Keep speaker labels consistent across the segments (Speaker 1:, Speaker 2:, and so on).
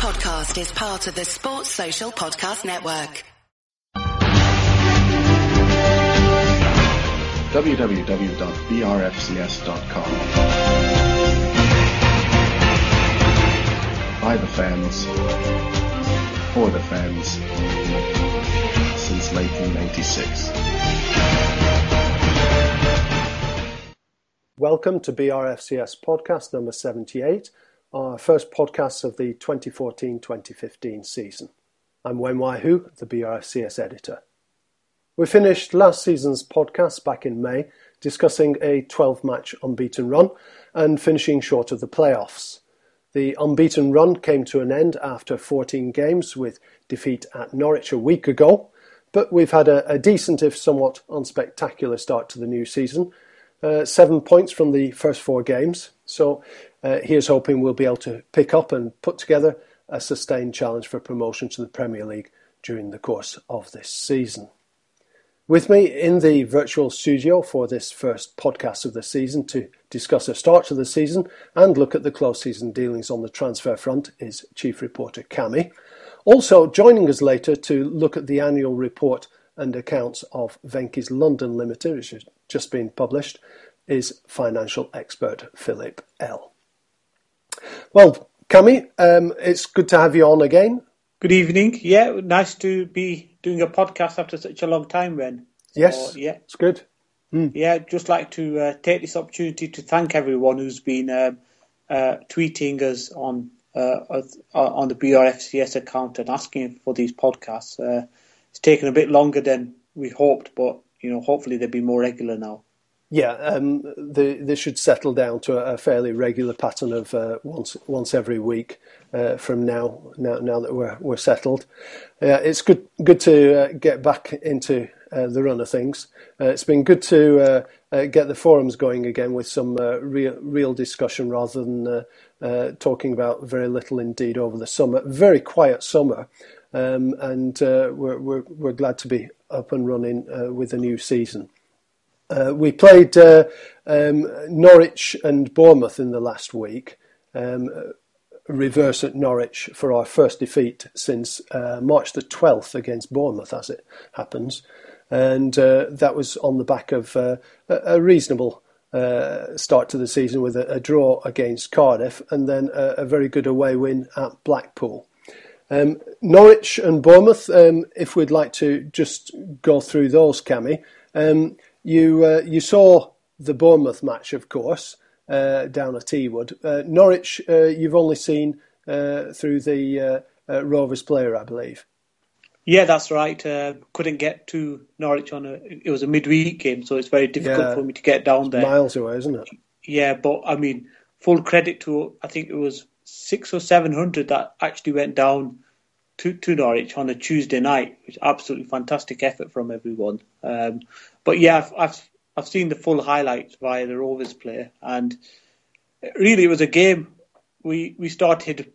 Speaker 1: podcast is part of the Sports Social Podcast Network.
Speaker 2: www.brfcs.com. By the fans, for the fans, since 1996.
Speaker 3: Welcome to BRFCS podcast number 78, our first podcast of the 2014-2015 season. I'm Wen Wai Hu, the BRFCS editor. We finished last season's podcast back in May discussing a 12 match unbeaten run and finishing short of the playoffs. The unbeaten run came to an end after 14 games with defeat at Norwich a week ago, but we've had a, a decent, if somewhat unspectacular, start to the new season. Uh, seven points from the first four games, so uh, here's hoping we'll be able to pick up and put together a sustained challenge for promotion to the Premier League during the course of this season. With me in the virtual studio for this first podcast of the season to discuss the start of the season and look at the close season dealings on the transfer front is Chief Reporter Cami. Also joining us later to look at the annual report and accounts of Venky's London Limited, which has just been published, is financial expert Philip L. Well, Cami, um, it's good to have you on again.
Speaker 4: Good evening. Yeah, nice to be doing a podcast after such a long time, Ben.
Speaker 3: So, yes, yeah, it's good.
Speaker 4: Mm. Yeah, just like to uh, take this opportunity to thank everyone who's been uh, uh, tweeting us on uh, on the BRFCS account and asking for these podcasts. Uh, it's taken a bit longer than we hoped, but you know, hopefully they'll be more regular now.
Speaker 3: Yeah, um, should settle down to a, a fairly regular pattern of uh, once once every week uh, from now. Now, now that we're we're settled, uh, it's good good to uh, get back into uh, the run of things. Uh, it's been good to get the forums going again with some real real discussion rather than talking about very little indeed over the summer. Very quiet summer, um, and we're, we're we're glad to be up and running with a new season. Uh, we played uh, um, Norwich and Bournemouth in the last week. Um, reverse at Norwich for our first defeat since uh, March the 12th against Bournemouth, as it happens. And uh, that was on the back of uh, a reasonable start to the season with a, a, draw against Cardiff and then a, a very good away win at Blackpool. Um, Norwich and Bournemouth, um, if we'd like to just go through those, Cami. Um, you uh, you saw the Bournemouth match, of course, uh, down at Ewood. Uh, Norwich, uh, you've only seen uh, through the uh, Rovers player, I believe.
Speaker 4: Yeah, that's right. couldn't get to Norwich on a. It was a midweek game, so it's very difficult yeah, for me to get down there.
Speaker 3: Miles away, isn't it?
Speaker 4: Yeah, but I mean, full credit to I think it was six or seven hundred that actually went down to, to Norwich on a Tuesday night, which absolutely fantastic effort from everyone. Um, but yeah, I've, I've, I've seen the full highlights via the Rovers player, and really it was a game. We we started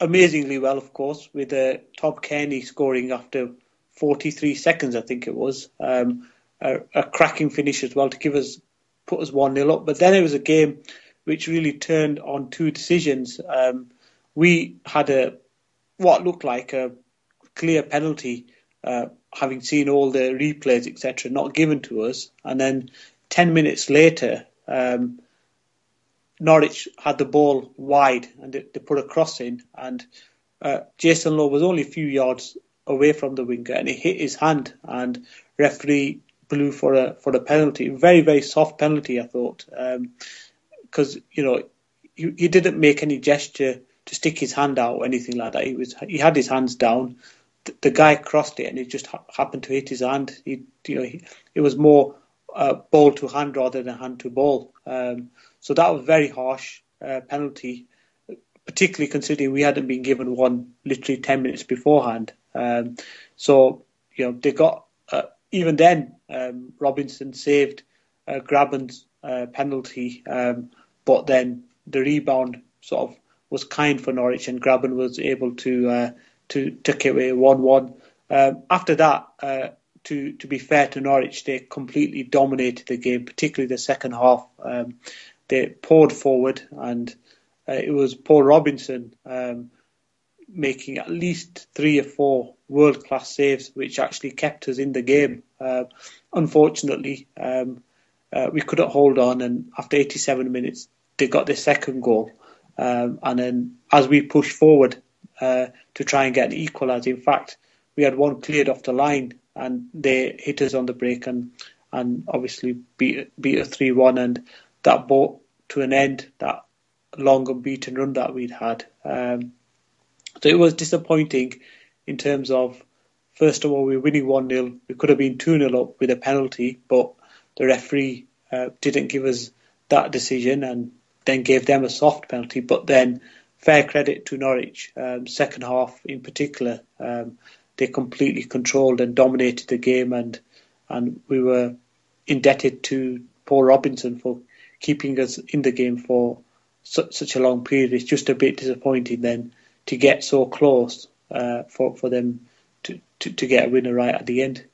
Speaker 4: amazingly well, of course, with uh, Tom Cairney scoring after 43 seconds, I think it was. Um, a, a, cracking finish as well to give us put us one 0 up. But then it was a game which really turned on two decisions. Um, we had a what looked like a clear penalty uh, having seen all the replays, etc., not given to us. And then 10 minutes later, um, Norwich had the ball wide and they, they put a cross in. And uh, Jason Lowe was only a few yards away from the winger and he hit his hand. And referee blew for a for a penalty. Very, very soft penalty, I thought. Because, um, you know, he, he didn't make any gesture to stick his hand out or anything like that. He was he had his hands down the, guy crossed it and it just ha- happened to hit his hand. He, you know, he, it was more uh, ball to hand rather than hand to ball. Um, so that was a very harsh uh, penalty, particularly considering we hadn't been given one literally ten minutes beforehand. Um, so you know they got uh, even then um, Robinson saved uh, Grabban's uh, penalty, um, but then the rebound sort of was kind for Norwich and Grabban was able to uh, to it away one one. Um, after that, uh, to to be fair to Norwich, they completely dominated the game, particularly the second half. Um, they poured forward, and uh, it was Paul Robinson. Um, making at least three or four world class saves, which actually kept us in the game. Uh, unfortunately, um, uh, we couldn't hold on, and after 87 minutes, they got their second goal. Um, and then as we pushed forward uh, to try and get an equaliser, in fact, we had one cleared off the line, and they hit us on the break and and obviously beat beat a three one, and that brought to an end that long unbeaten run that we'd had. Um, so it was disappointing in terms of first of all we were winning one 0 We could have been two 0 up with a penalty, but the referee uh, didn't give us that decision and then gave them a soft penalty. But then fair credit to Norwich, um, second half in particular, um, they completely controlled and dominated the game, and and we were indebted to Paul Robinson for keeping us in the game for su- such a long period. It's just a bit disappointing then to get so close uh, for for them to, to, to get a winner right at the end.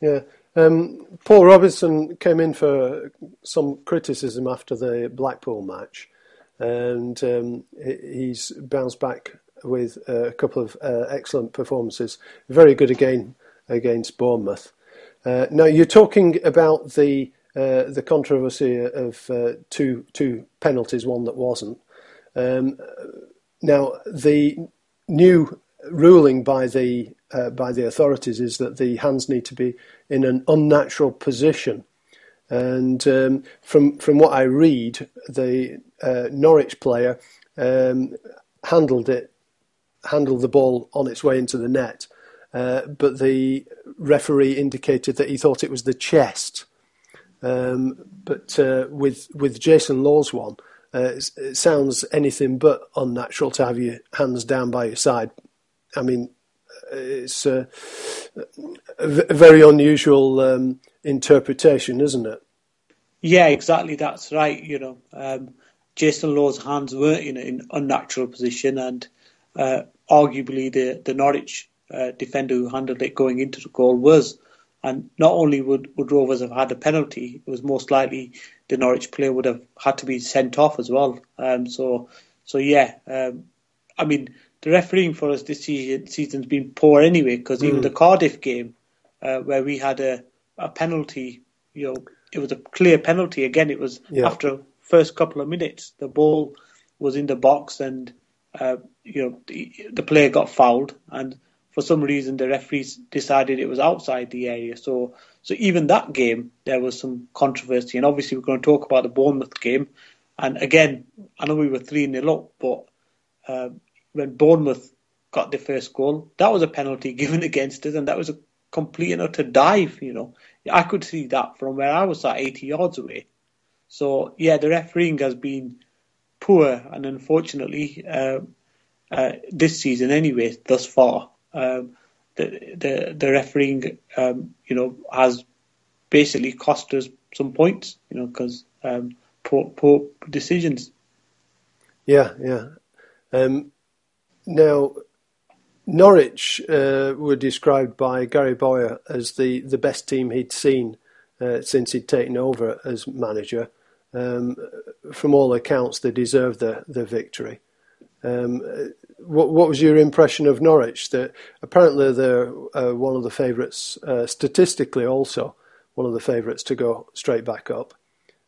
Speaker 3: Yeah. Um, Paul Robinson came in for some criticism after the Blackpool match, and um, he's bounced back with a couple of uh, excellent performances. Very good again against Bournemouth. Uh, now you're talking about the uh, the controversy of uh, two two penalties, one that wasn't. Um, now the new ruling by the uh, by the authorities is that the hands need to be in an unnatural position. And um, from from what I read, the uh, Norwich player um, handled it, handled the ball on its way into the net, uh, but the referee indicated that he thought it was the chest. Um, but uh, with with Jason Lowe's one, uh, it sounds anything but unnatural to have your hands down by your side. I mean, it's a, a very unusual um, interpretation, isn't it?
Speaker 4: Yeah, exactly. That's right. You know, um, Jason Lowe's hands weren't in an unnatural position, and uh, arguably the the Norwich uh, defender who handled it going into the goal was. And not only would, would Rovers have had a penalty, it was most likely the Norwich player would have had to be sent off as well. Um, so, so yeah, um, I mean, the refereeing for us this season, season's been poor anyway because mm. even the Cardiff game uh, where we had a, a penalty, you know, it was a clear penalty. Again, it was yeah. after first couple of minutes, the ball was in the box and uh, you know the, the, player got fouled and for some reason the referees decided it was outside the area. So so even that game there was some controversy and obviously we're going to talk about the Bournemouth game. And again, I know we were three 0 up, but uh, when Bournemouth got the first goal, that was a penalty given against us, and that was a complete and utter dive. You know, I could see that from where I was at 80 yards away. So yeah, the refereeing has been poor, and unfortunately, uh, uh, this season anyway, thus far, um, the the the refereeing, um, you know, has basically cost us some points. You know, because um, poor poor decisions.
Speaker 3: Yeah, yeah. Um, now, Norwich uh, were described by Gary Bowyer as the, the best team he'd seen uh, since he'd taken over as manager. Um, from all accounts, they deserved the, the victory. Um, what, what, was your impression of Norwich? That apparently they're uh, one of the favourites, uh, statistically also one of the favourites to go straight back up.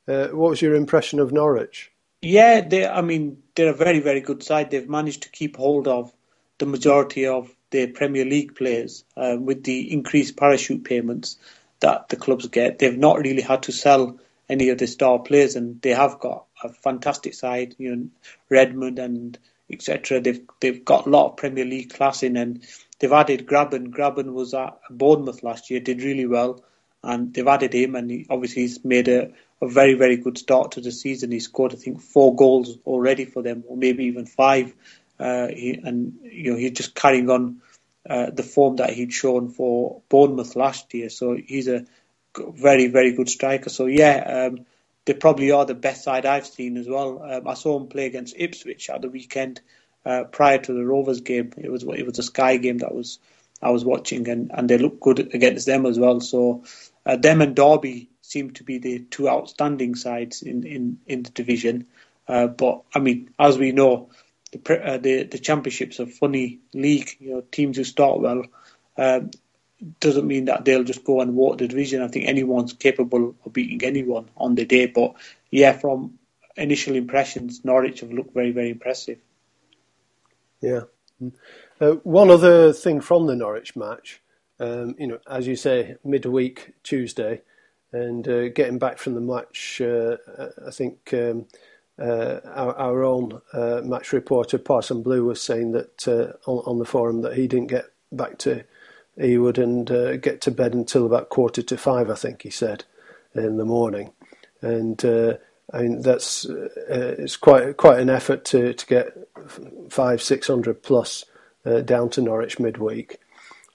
Speaker 3: Uh, what was your impression of Norwich?
Speaker 4: Yeah, they. I mean, they're a very, very good side. They've managed to keep hold of the majority of their Premier League players uh, with the increased parachute payments that the clubs get. They've not really had to sell any of the star players, and they have got a fantastic side. You know, Redmond and etc. They've they've got a lot of Premier League class in, and they've added Grabban. Grabban was at Bournemouth last year, did really well, and they've added him, and he, obviously he's made a a very, very good start to the season. He scored, I think, four goals already for them, or maybe even five. Uh, he, and you know he's just carrying on uh, the form that he'd shown for Bournemouth last year. So he's a very, very good striker. So yeah, um, they probably are the best side I've seen as well. Um, I saw him play against Ipswich at the weekend uh, prior to the Rovers game. It was it was a Sky game that was I was watching, and, and they looked good against them as well. So uh, them and Derby seem to be the two outstanding sides in, in, in the division. Uh, but I mean, as we know, the, uh, the the championship's a funny league. You know, teams who start well um, doesn't mean that they'll just go and walk the division. I think anyone's capable of beating anyone on the day. But yeah, from initial impressions, Norwich have looked very very impressive.
Speaker 3: Yeah. Uh, one other thing from the Norwich match, um, you know, as you say, midweek Tuesday, and uh, getting back from the match, uh, I think um, uh, our, our, own uh, match reporter Parson Blue was saying that uh, on, on, the forum that he didn't get back to Ewood and get to bed until about quarter to five, I think he said, in the morning, and. I mean that's it's quite quite an effort to, to get five six hundred plus down to Norwich midweek.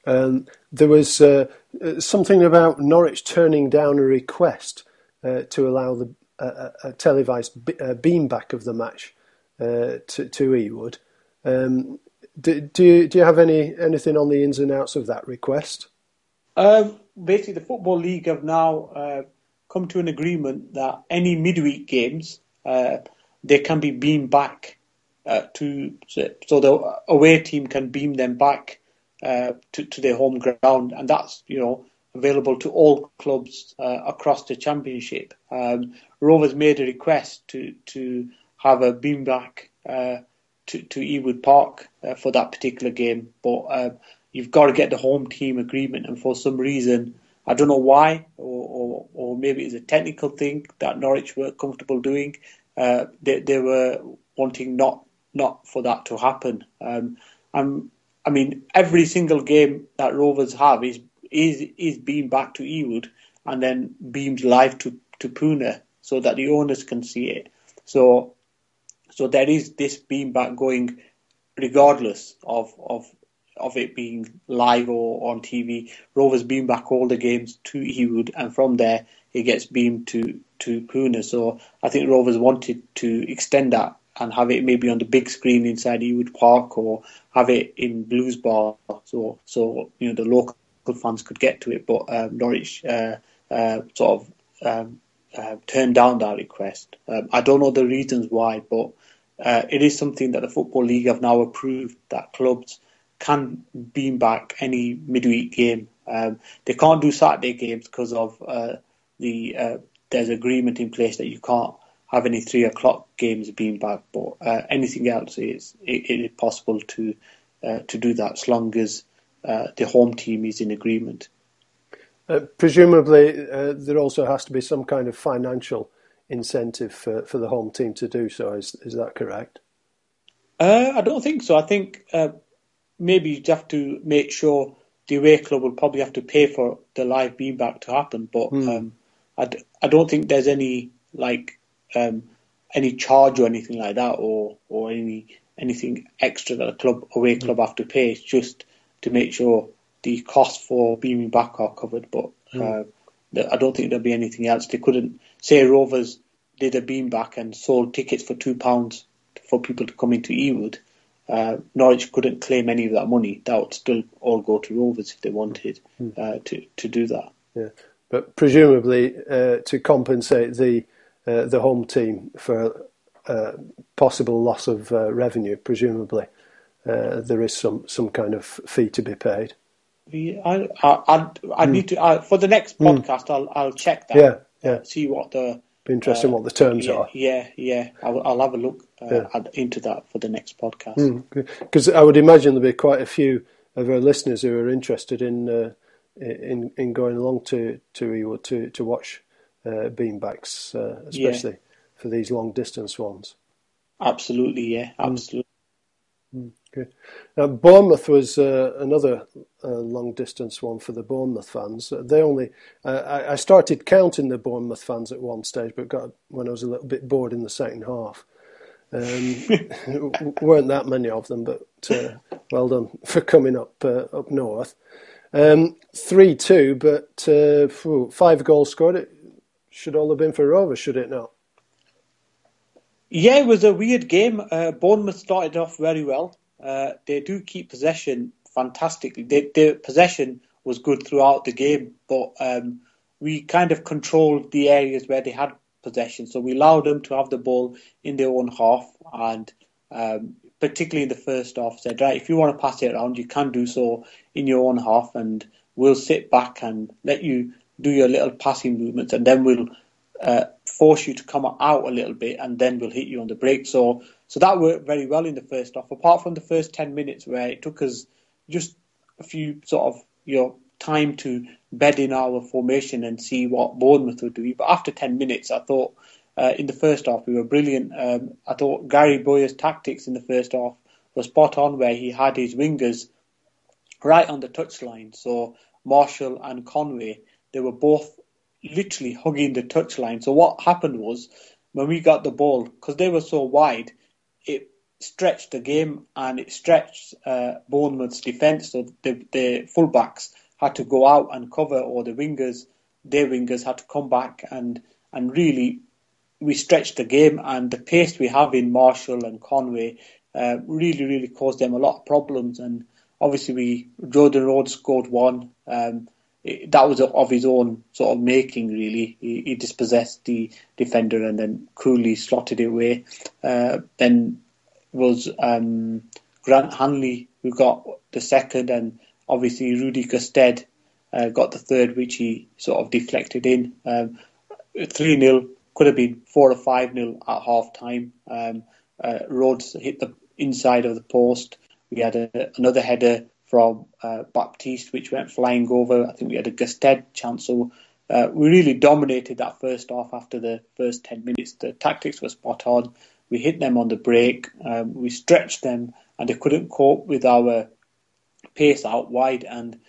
Speaker 3: Um, there was uh, something about Norwich turning down a request uh, to allow the uh, a televised beam back of the match uh, to, to Ewood. Um, do, do, you, do you have any anything on the ins and outs of that request?
Speaker 4: Um, basically, the Football League have now uh, come to an agreement that any midweek games uh, they can be beamed back to so the away team can beam them back uh, to, to their home ground, and that's you know available to all clubs uh, across the championship. Um, Rovers made a request to to have a beam back uh, to to Ewood Park uh, for that particular game, but um, you've got to get the home team agreement, and for some reason. I don't know why, or, or, or maybe it's a technical thing that Norwich were comfortable doing. Uh, they, they were wanting not not for that to happen. Um, I'm I mean, every single game that Rovers have is is is beamed back to Ewood and then beamed live to to Pune so that the owners can see it. So so there is this beam back going regardless of of of it being live or on TV. Rovers beam back all the games to Ewood, and from there it gets beamed to to Pune. So I think Rovers wanted to extend that and have it maybe on the big screen inside Ewood Park or have it in Blues Bar, so so you know the local fans could get to it. But um, Norwich uh, uh, sort of um, uh, turned down that request. Um, I don't know the reasons why, but uh, it is something that the Football League have now approved that clubs can beam back any midweek game. Um, they can't do Saturday games because of uh, the uh, there's agreement in place that you can't have any three o'clock games being back, but uh, anything else is it, it is possible to uh, to do that as long as the home team is in agreement.
Speaker 3: Uh, presumably, uh, there also has to be some kind of financial incentive for, for the home team to do so. Is is that correct?
Speaker 4: Uh, I don't think so. I think maybe you'd have to make sure the away club will probably have to pay for the live beam back to happen, but mm. um, I, I don't think there's any like um, any charge or anything like that, or or any anything extra that a club away club have to pay. It's just to make sure the costs for beaming back are covered. But mm. uh, I don't think there'll be anything else. They couldn't say Rovers did a beam back and sold tickets for two pounds for people to come into Ewood. Uh, Norwich couldn't claim any of that money. That would still all go to Rovers if they wanted mm. uh, to to do that.
Speaker 3: Yeah, but presumably uh, to compensate the uh, the home team for uh, possible loss of uh, revenue. Presumably, uh, there is some some kind of fee to be paid.
Speaker 4: I I I, mm. need to for the next hmm. podcast. Mm. I'll I'll check that.
Speaker 3: Yeah, yeah.
Speaker 4: See what the
Speaker 3: be interesting what the terms
Speaker 4: yeah,
Speaker 3: are.
Speaker 4: Yeah, yeah. I'll, I'll have a look yeah. into that for the next podcast.
Speaker 3: Because mm. I would imagine there'll be quite a few of our listeners who are interested in uh, in in going along to to to to watch uh, beanbacks, uh, especially yeah. for these long distance ones.
Speaker 4: Absolutely, yeah, hmm. absolutely.
Speaker 3: Okay. Now, Bournemouth was uh, another uh, long distance one for the Bournemouth fans. Uh, they only uh, I, I, started counting the Bournemouth fans at one stage, but got when I was a little bit bored in the second half. Um, weren't that many of them, but uh, well done for coming up uh, up north. Um, three two, but five goals scored It should all have been for Rovers, should it not?
Speaker 4: Yeah, it was a weird game. Bournemouth started off very well. Uh, they do keep possession fantastically. They, their possession was good throughout the game, but um, we kind of controlled the areas where they had possession. So we allowed them to have the ball in their own half, and um, particularly in the first half, said, right, if you want to pass it around, you can do so in your own half, and we'll sit back and let you do your little passing movements, and then we'll uh, force you to come out a little bit, and then we'll hit you on the break. So, so that worked very well in the first half. Apart from the first ten minutes, where it took us just a few sort of your time to bed in our formation and see what Bournemouth would do. But after ten minutes, I thought uh, in the first half we were brilliant. Um, I thought Gary Bowyer's tactics in the first half were spot on, where he had his wingers right on the touchline. So Marshall and Conway, they were both literally hugging the touchline. So what happened was when we got the ball, because they were so wide, it stretched the game and it stretched uh, Bournemouth's defence. So the, the fullbacks had to go out and cover, or the wingers, their wingers had to come back and and really we stretched the game. And the pace we have in Marshall and Conway uh, really, really caused them a lot of problems. And obviously, we Jordan Rhodes scored one. Um, that was of his own sort of making, really. He, he, dispossessed the defender and then coolly slotted it away. Uh, then was um, Grant Hanley who got the second, and obviously Rudy Gestede uh, got the third, which he sort of deflected in. Um, 3 0 could have been 4 or 5 0 at half time. Um, uh, Rhodes hit the inside of the post. We had a, another header from uh, Baptiste, which went flying over. I think we had a Gestede chance. So uh, we really dominated that first half after the first 10 minutes. The tactics were spot on. We hit them on the break. Um, we stretched them, and they couldn't cope with our pace out wide. And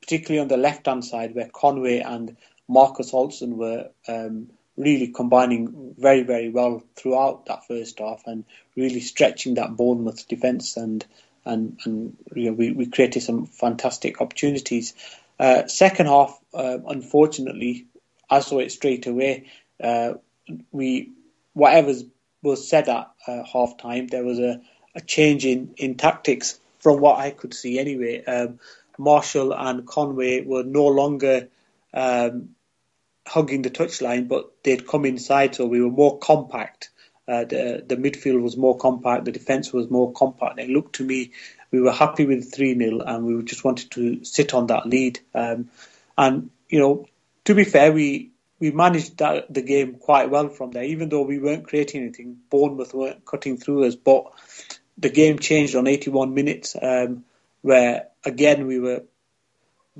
Speaker 4: particularly on the left hand side, where Conway and Marcus Olsson were um, really combining very, very well throughout that first half and really stretching that Bournemouth defence and and and you know, we, we created some fantastic opportunities. Uh, second half, uh, unfortunately, I saw it straight away. Uh, we whatever was said at uh, half time, there was a, a change in, in tactics from what I could see anyway. Um, Marshall and Conway were no longer um, hugging the touchline, but they'd come inside, so we were more compact. Uh, the the midfield was more compact, the defence was more compact. It looked to me we were happy with three 0 and we just wanted to sit on that lead. Um, and you know, to be fair, we we managed that, the game quite well from there. Even though we weren't creating anything, Bournemouth weren't cutting through us. But the game changed on 81 minutes, um, where again we were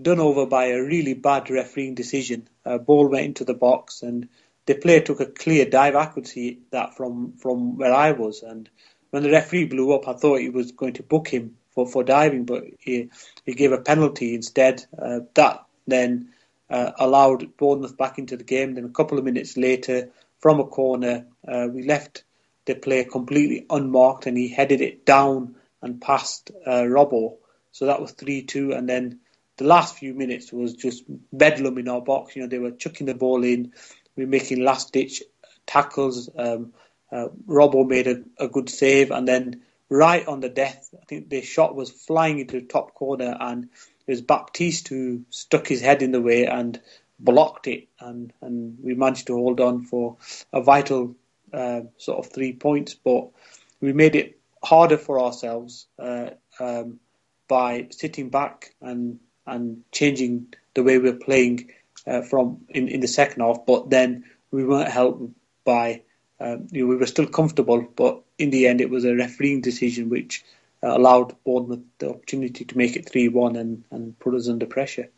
Speaker 4: done over by a really bad refereeing decision. A ball went into the box and the player took a clear dive. I could see that from, from where I was. And when the referee blew up, I thought he was going to book him for, for diving, but he, he gave a penalty instead. Uh, that then uh, allowed Bournemouth back into the game. Then a couple of minutes later, from a corner, uh, we left the player completely unmarked and he headed it down and past uh, Robbo. So that was 3 2. And then the last few minutes was just bedlam in our box. You know, they were chucking the ball in, we making last ditch tackles. Um, uh, Robbo made a, a, good save, and then right on the death, I think the shot was flying into the top corner, and it was Baptiste who stuck his head in the way and blocked it, and, and we managed to hold on for a vital uh, sort of three points, but we made it harder for ourselves uh, um, by sitting back and and changing the way we're playing uh, from in, in the second half. But then we weren't helped by um, you know, we were still comfortable, but in the end, it was a refereeing decision which uh, allowed Bournemouth the opportunity to make it three one and, and put us under pressure.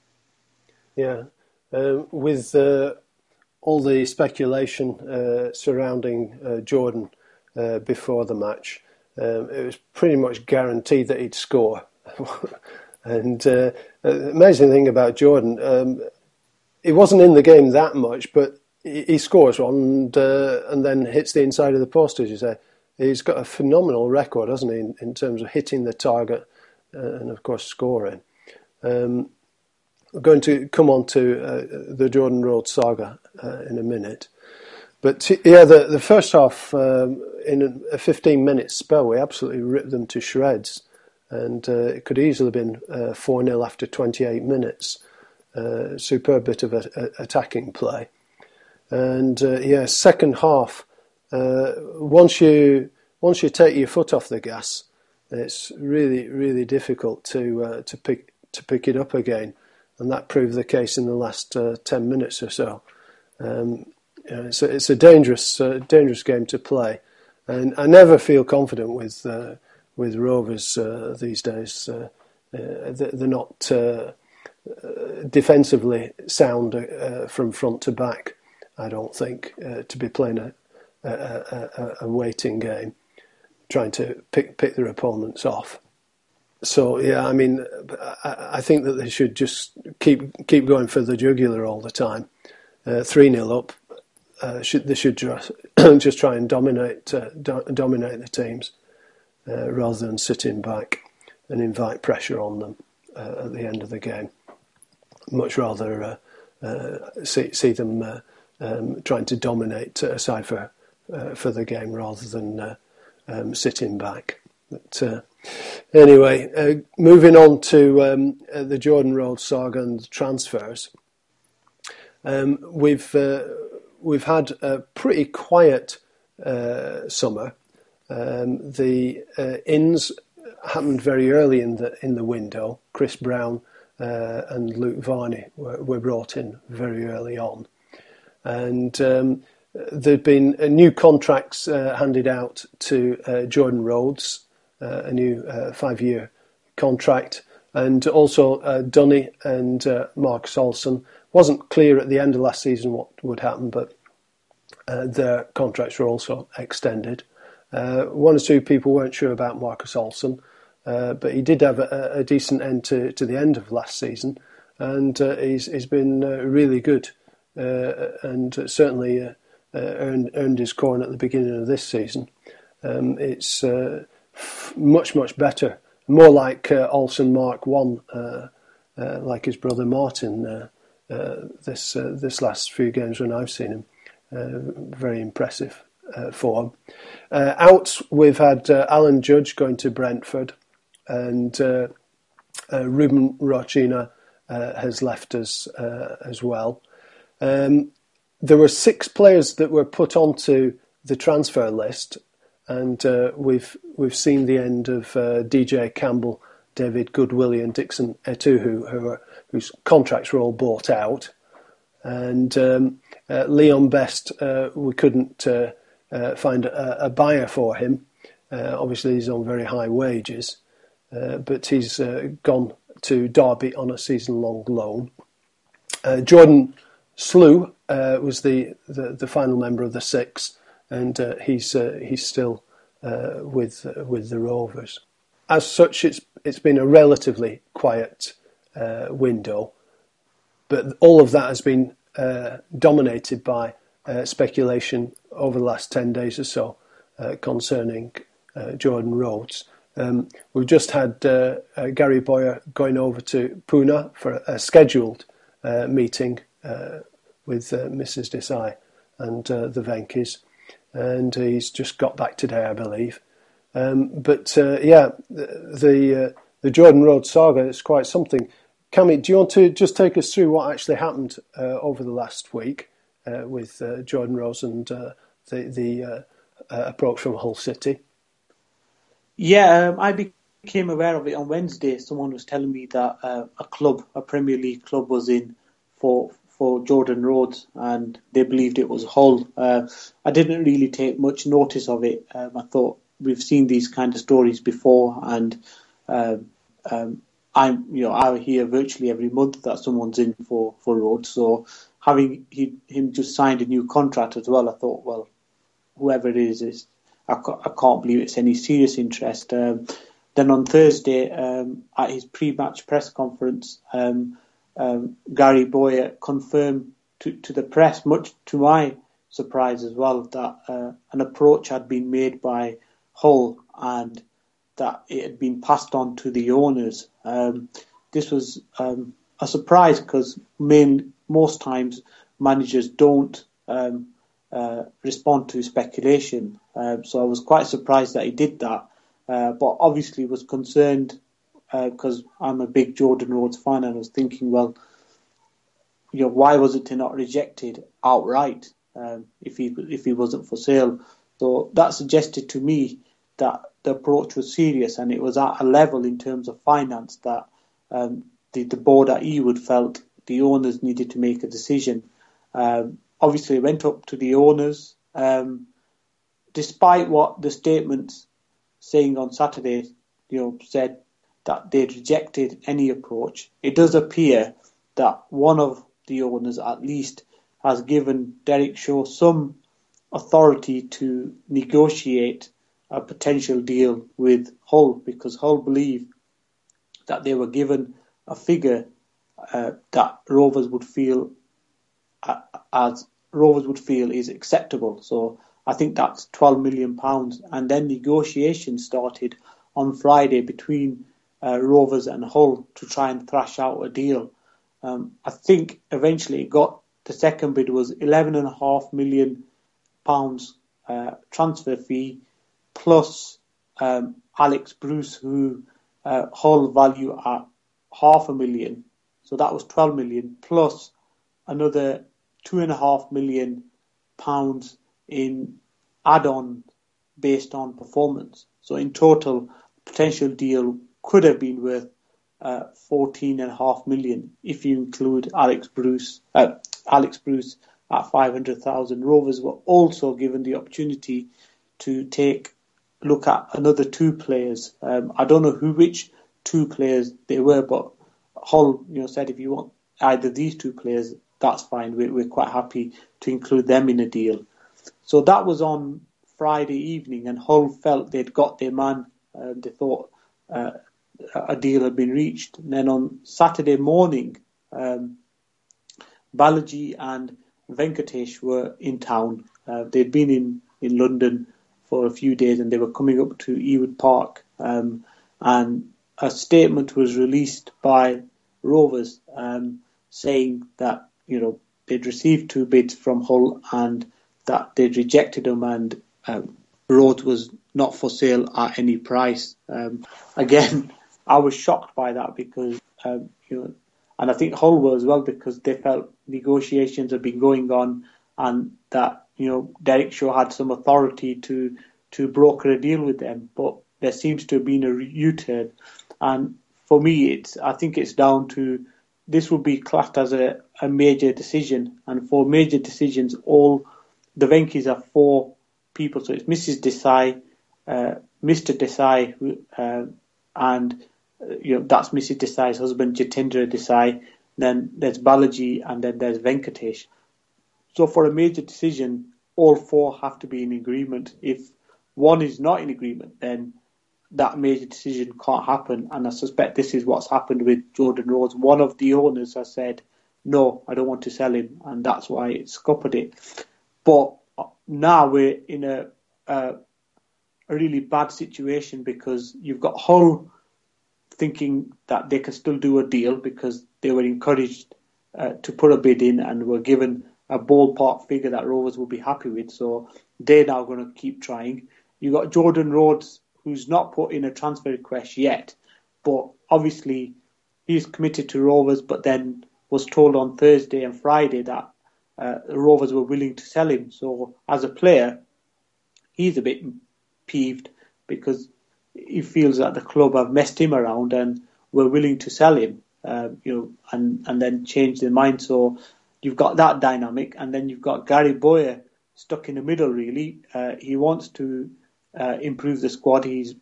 Speaker 3: Yeah, um, with uh, all the speculation uh, surrounding uh, Jordan uh, before the match, um, it was pretty much guaranteed that he'd score. And uh, the amazing thing about Jordan, um, he wasn't in the game that much, but he, he scores one and, uh, and then hits the inside of the post, as you say. He's got a phenomenal record, hasn't he, in, in terms of hitting the target uh, and, of course, scoring. Um, we're going to come on to uh, the Jordan Rhodes saga uh, in a minute. But yeah, the, the first half, um, in a 15 minute spell, we absolutely ripped them to shreds and uh, it could easily have been uh, 4 0 after 28 minutes. Uh, superb bit of a, a, attacking play. And uh, yeah, second half, uh, once you once you take your foot off the gas, it's really really difficult to uh, to pick to pick it up again, and that proved the case in the last uh, ten minutes or so. Um, it's a, it's a dangerous uh, dangerous game to play, and I never feel confident with with Rovers these days. They're not defensively sound from front to back. I don't think to be playing a, a, a, a waiting game trying to pick pick their opponents off. So yeah, I mean, I, think that they should just keep keep going for the jugular all the time. Uh, three 0 up, uh, should, they should just just try and dominate uh, do, dominate the teams uh, rather than sitting back and invite pressure on them uh, at the end of the game. Much rather uh, see see them um, trying to dominate aside for for the game rather than um, sitting back. But uh, anyway, uh, moving on to um, uh, the Jordan Rhodes saga and the transfers. Um, we've uh, we've had a pretty quiet uh, summer. Um, the uh, ins happened very early in the in the window. Chris Brown and Luke Varney were, were, brought in very early on, and um, there'd been new contracts uh, handed out to uh, Jordan Rhodes, uh, a new uh, five-year contract, and also uh, Dunny and uh, Marcus Olsson. wasn't clear at the end of last season what would happen, but their contracts were also extended. one or two people weren't sure about Marcus Olsson, but he did have a, a, decent end to, to the end of last season, and he's, he's been really good. and certainly uh, earned, earned his corn at the beginning of this season. Um, it's uh, much, much better. More like uh, Olsson Mark 1, uh, uh, like his brother Martin, uh, this, this last few games when I've seen him. very impressive form. out, we've had Alan Judge going to Brentford, and Ruben Rochina has left us as well. Um, there were six players that were put onto the transfer list, and uh, we've we've seen the end of uh, DJ Campbell, David Goodwillie, and Dickson Etuhu, who are, whose contracts were all bought out, and um, uh, Leon Best, uh, we couldn't uh, uh, find a, a, buyer for him. obviously, he's on very high wages, but he's gone to Derby on a season-long loan. Jordan Slew uh, was the, the, the, final member of the six, and uh, he's uh, he's still uh, with uh, with the Rovers. As such, it's it's been a relatively quiet uh, window, but all of that has been dominated by speculation over the last ten days or so concerning Jordan Rhodes. Um, we've just had Gary Bowyer going over to Pune for a scheduled meeting with uh, Mrs. Desai and uh, the Venkis, and he's just got back today, I believe. Um, but uh, yeah, the the, uh, Jordan Rhodes saga is quite something. Cami, do you want to just take us through what actually happened uh, over the last week uh, with Jordan Rhodes and the the approach from Hull City?
Speaker 4: Yeah, um, I became aware of it on Wednesday. Someone was telling me that a club, a Premier League club, was in for for Jordan Rhodes, and they believed it was Hull. Uh, I didn't really take much notice of it. Um, I thought we've seen these kind of stories before, and um, um, I'm you know I hear virtually every month that someone's in for for Rhodes. So having he, him just signed a new contract as well, I thought, well, whoever it is, is I, I can't believe it's any serious interest. Um, then on Thursday, um, at his pre-match press conference, um, um, Gary Bowyer confirmed to, to the press, much to my surprise as well, that uh, an approach had been made by Hull and that it had been passed on to the owners. Um, this was um, a surprise because most times managers don't um, uh, respond to speculation. Uh, so I was quite surprised that he did that, uh, but obviously was concerned because uh, I'm a big Jordan Rhodes fan, and I was thinking, well, you know, why was it not rejected outright um, if he if he wasn't for sale? So that suggested to me that the approach was serious and it was at a level in terms of finance that um, the, the board at Ewood felt the owners needed to make a decision. Um, obviously, went up to the owners. Um, despite what the statements saying on Saturday, you know, said that they'd rejected any approach, it does appear that one of the owners, at least, has given Derek Shaw some authority to negotiate a potential deal with Hull because Hull believe that they were given a figure uh, that Rovers would feel as Rovers would feel is acceptable. So I think that's 12 million pounds, and then negotiations started on Friday between uh, Rovers and Hull to try and thrash out a deal. Um, I think eventually it got the second bid was 11.5 million pounds uh, transfer fee plus um, Alex Bruce, who uh, Hull value at half a million. So that was 12 million plus another two and a half million pounds in add-on based on performance. So in total, potential deal could have been worth uh, 14 and half million if you include Alex Bruce. Uh, Alex Bruce at 500,000. Rovers were also given the opportunity to take look at another two players. Um, I don't know who which two players they were, but Hull, you know, said if you want either these two players, that's fine. We're, we're quite happy to include them in a deal. So that was on Friday evening, and Hull felt they'd got their man. Uh, they thought uh, a deal had been reached. And then on Saturday morning, um, Balaji and Venkatesh were in town. Uh, they'd been in, in London for a few days and they were coming up to Ewood Park. Um, and a statement was released by Rovers um, saying that you know they'd received two bids from Hull and that they'd rejected them and um, Rhodes was not for sale at any price. Um, again, I was shocked by that because um, you know, and I think Hull were as well because they felt negotiations had been going on and that you know Derek Shaw had some authority to to broker a deal with them, but there seems to have been a U-turn, and for me, it's I think it's down to this would be classed as a, a major decision, and for major decisions, all the Venkis are four people, so it's Mrs. Desai, uh, Mr. Desai, uh, and uh, you know that's Mrs. Desai's husband, Jitendra Desai. Then there's Balaji, and then there's Venkatesh. So for a major decision, all four have to be in agreement. If one is not in agreement, then that major decision can't happen. And I suspect this is what's happened with Jordan Rhodes. One of the owners has said, no, I don't want to sell him, and that's why it scuppered it. But now we're in a, a, a really bad situation because you've got Hull thinking that they can still do a deal because they were encouraged uh, to put a bid in and were given a ballpark figure that Rovers will be happy with. So they're now going to keep trying. You've got Jordan Rhodes who's not put in a transfer request yet, but obviously he's committed to Rovers, but then was told on Thursday and Friday that uh, Rovers were willing to sell him. So as a player, he's a bit peeved because he feels that the club have messed him around and were willing to sell him, uh, you know, and and then change their mind. So you've got that dynamic, and then you've got Gary Bowyer stuck in the middle. Really, uh, he wants to uh, improve the squad. He's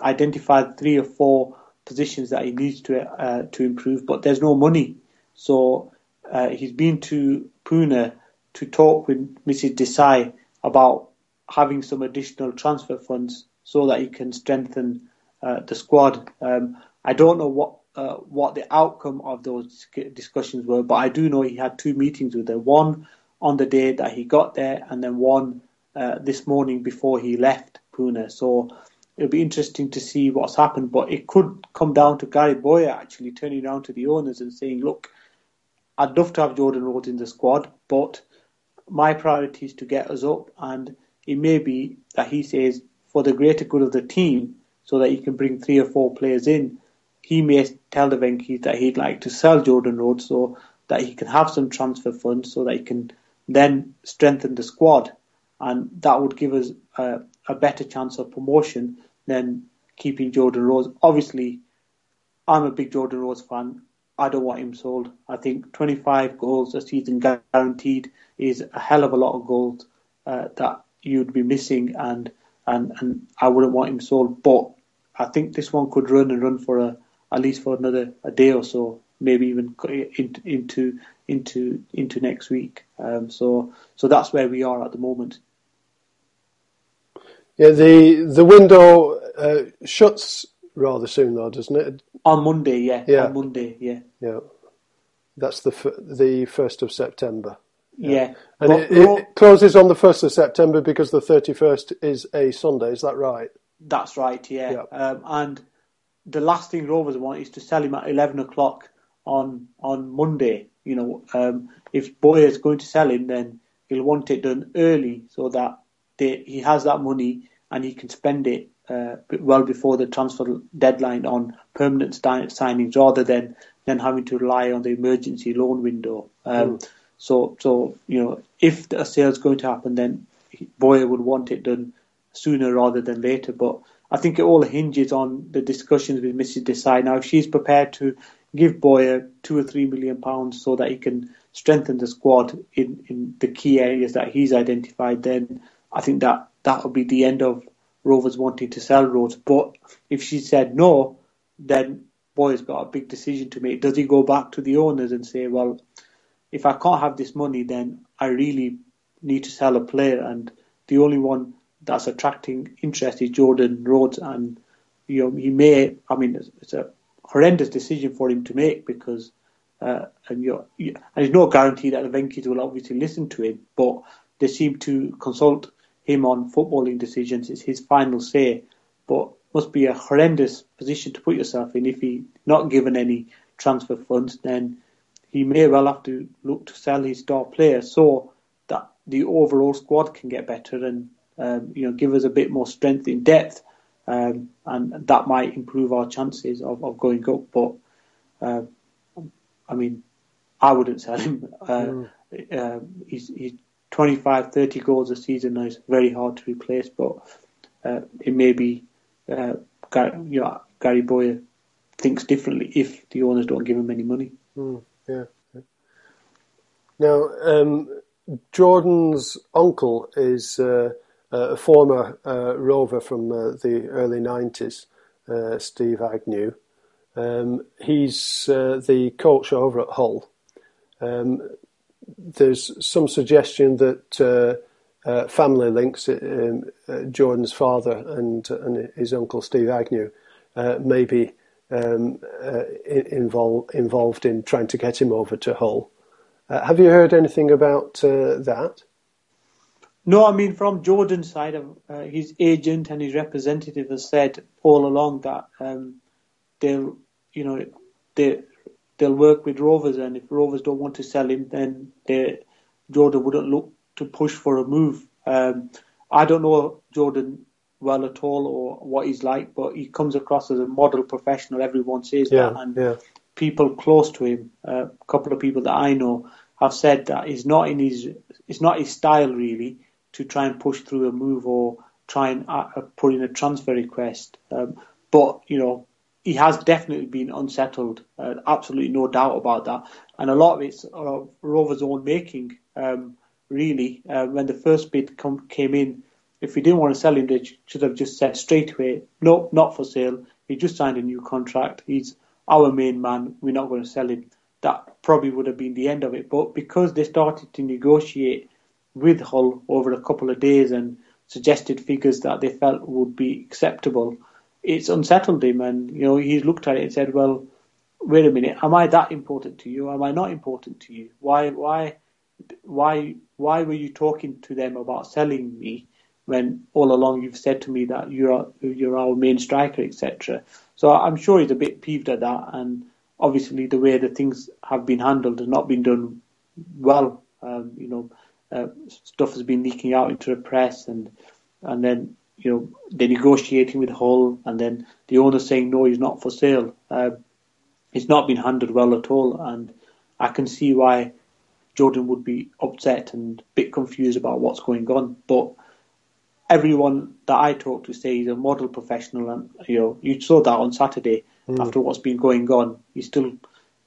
Speaker 4: identified three or four positions that he needs to uh, to improve, but there's no money. So uh, he's been to Pune to talk with Mrs. Desai about having some additional transfer funds so that he can strengthen uh, the squad. Um, I don't know what uh, what the outcome of those discussions were, but I do know he had two meetings with her. One on the day that he got there, and then one uh, this morning before he left. Pune. So it'll be interesting to see what's happened. But it could come down to Gary Bowyer actually turning around to the owners and saying, look, I'd love to have Jordan Rhodes in the squad, but my priority is to get us up. And it may be that he says, for the greater good of the team, so that he can bring three or four players in, he may tell the Venkies that he'd like to sell Jordan Rhodes so that he can have some transfer funds so that he can then strengthen the squad. And that would give us a better chance of promotion than keeping Jordan Rhodes. Obviously, I'm a big Jordan Rhodes fan. I don't want him sold. I think 25 goals a season guaranteed is a hell of a lot of goals uh, that you'd be missing, and, and and I wouldn't want him sold. But I think this one could run and run for a, at least for another a day or so, maybe even into into into next week. Um, so so that's where we are at the moment.
Speaker 3: Yeah, the the window uh, shuts rather soon, though, doesn't it?
Speaker 4: On Monday, yeah.
Speaker 3: Yeah.
Speaker 4: On Monday, yeah.
Speaker 3: Yeah, that's the f- the first of September.
Speaker 4: Yeah.
Speaker 3: And
Speaker 4: But
Speaker 3: it, it, closes on the first of September because the thirty first is a Sunday. Is that right?
Speaker 4: That's right, yeah.
Speaker 3: Yeah.
Speaker 4: Um, and the last thing Rovers want is to sell him at eleven o'clock on on Monday. You know, um, if Bowyer is going to sell him, then he'll want it done early so that they, he has that money and he can spend it uh, well before the transfer deadline on permanent signings, rather than than having to rely on the emergency loan window. Um, So, so you know, if a sale is going to happen, then Bowyer would want it done sooner rather than later. But I think it all hinges on the discussions with Mrs. Desai. Now, if she's prepared to give Bowyer two or three million pounds so that he can strengthen the squad in, in the key areas that he's identified, then I think that that will be the end of Rovers wanting to sell Rhodes. But if she said no, then Boy's got a big decision to make. Does he go back to the owners and say, well, if I can't have this money, then I really need to sell a player, and the only one that's attracting interest is Jordan Rhodes, and you know he may. I mean, it's, it's a horrendous decision for him to make because, uh, and you- and there's no guarantee that the Venky's will obviously listen to him, but they seem to consult him on footballing decisions. It's his final say, but must be a horrendous position to put yourself in if he not given any transfer funds, then he may well have to look to sell his star player so that the overall squad can get better and um, you know give us a bit more strength in depth, um, and that might improve our chances of, of going up. But uh, I mean, I wouldn't sell him. Uh, uh, he's, he's 25, 30 goals a season now. It's very hard to replace, but uh, it may be uh, Gar- you know, Gary Bowyer thinks differently if the owners don't give him any money.
Speaker 3: Yeah. Now, um, Jordan's uncle is uh, a former uh, rover from uh, the early 90s, uh, Steve Agnew. Um, he's the coach over at Hull. Um, there's some suggestion that uh, uh, family links, um, uh, Jordan's father and, and his uncle Steve Agnew, uh, may be um, uh, in, involved involved in trying to get him over to Hull. Uh, have you heard anything about uh, that?
Speaker 4: No, I mean from Jordan's side, uh, his agent and his representative has said all along that um, they'll, you know, they they'll work with Rovers, and if Rovers don't want to sell him, then they, Jordan wouldn't look to push for a move. Um, I don't know Jordan well at all or what he's like, but he comes across as a model professional. Everyone says
Speaker 3: Yeah,
Speaker 4: that, and
Speaker 3: yeah.
Speaker 4: people close to him, uh, a couple of people that I know, have said that it's not in his it's not his style really to try and push through a move or try and uh, uh, put in a transfer request. Um, but you know, he has definitely been unsettled. Uh, absolutely no doubt about that. And a lot of it's uh, Rovers' own making. Um, really, uh, when the first bid come, came in, if we didn't want to sell him, they should have just said straight away, no, not for sale. He just signed a new contract. He's our main man. We're not going to sell him. That probably would have been the end of it. But because they started to negotiate with Hull over a couple of days and suggested figures that they felt would be acceptable, it's unsettled him. And you know, he's looked at it and said, "Well, wait a minute. Am I that important to you? Am I not important to you? Why, why, why, why were you talking to them about selling me when all along you've said to me that you're you're our main striker, etc." So I'm sure he's a bit peeved at that, and obviously the way that things have been handled has not been done well. Um, you know, uh, stuff has been leaking out into the press, and and then you know they're negotiating with Hull, and then the owner saying no, he's not for sale. Uh, it's not been handled well at all, and I can see why Jordan would be upset and a bit confused about what's going on. But everyone that I talk to say he's a model professional, and you know you saw that on Saturday mm. after what's been going on. He still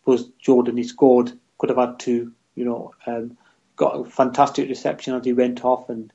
Speaker 4: was Jordan. He scored, could have had two. You know, um, got a fantastic reception as he went off, and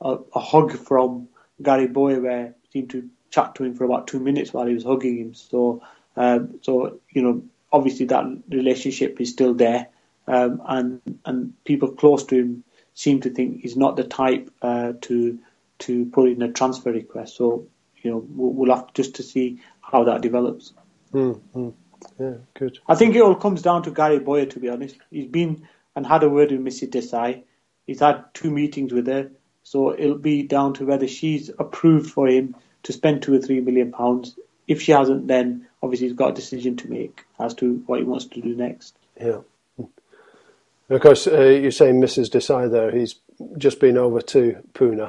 Speaker 4: a, a hug from Gary Bowyer, where he seemed to chat to him for about two minutes while he was hugging him. So, um, so you know, obviously that relationship is still there, um, and and people close to him seem to think he's not the type uh, to to put in a transfer request. So, you know, we'll, we'll have just to see how that develops.
Speaker 3: Mm-hmm. Yeah, good.
Speaker 4: I think it all comes down to Gary Bowyer, to be honest. He's been and had a word with Missy Desai. He's had two meetings with her, so it'll be down to whether she's approved for him to spend two or three million pounds. If she hasn't, then obviously he's got a decision to make as to what he wants to do next.
Speaker 3: Yeah. Of course, uh, you're saying Mrs. Desai there. He's just been over to Pune.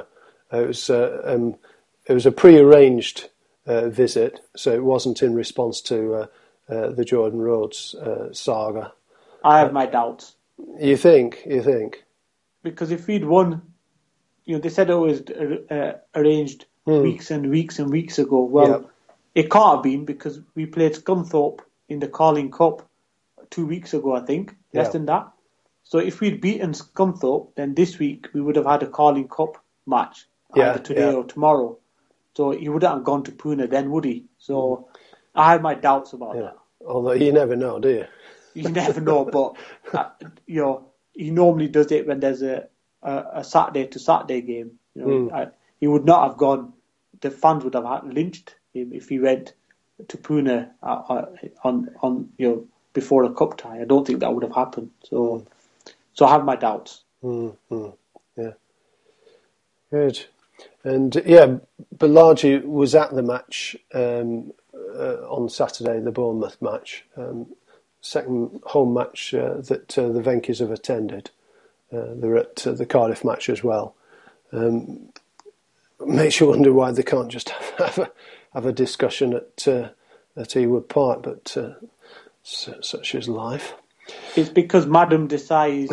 Speaker 3: Uh, it was uh, um, it was a pre-arranged uh, visit, so it wasn't in response to uh, uh, the Jordan Rhodes saga.
Speaker 4: I have my doubts.
Speaker 3: You think? You think?
Speaker 4: Because if he'd won, you know, they said it was arranged hmm. weeks and weeks and weeks ago. Well, yep. it can't have been because we played Scunthorpe in the Carling Cup two weeks ago, I think, less yep. than that. So if we'd beaten Scunthorpe, then this week we would have had a Carling Cup match yeah, either today yeah. or tomorrow. So he wouldn't have gone to Pune then, would he? So I have my doubts about yeah. that.
Speaker 3: Although you never know, do you?
Speaker 4: You never know, but uh, you know he normally does it when there's a a, a Saturday to Saturday game. You know, mm. I, he would not have gone. The fans would have lynched him if he went to Pune uh, uh, on on you know before a cup tie. I don't think that would have happened. So, so I have my doubts.
Speaker 3: Mm-hmm. Yeah, good. And yeah, Balaji was at the match um, uh, on Saturday, the Bournemouth match, um, second home match uh, that uh, the Venky's have attended. Uh, they're at uh, the Cardiff match as well. Um, makes you wonder why they can't just have a, have a discussion at uh, at Ewood Park, but such is life.
Speaker 4: It's because Madam Desai is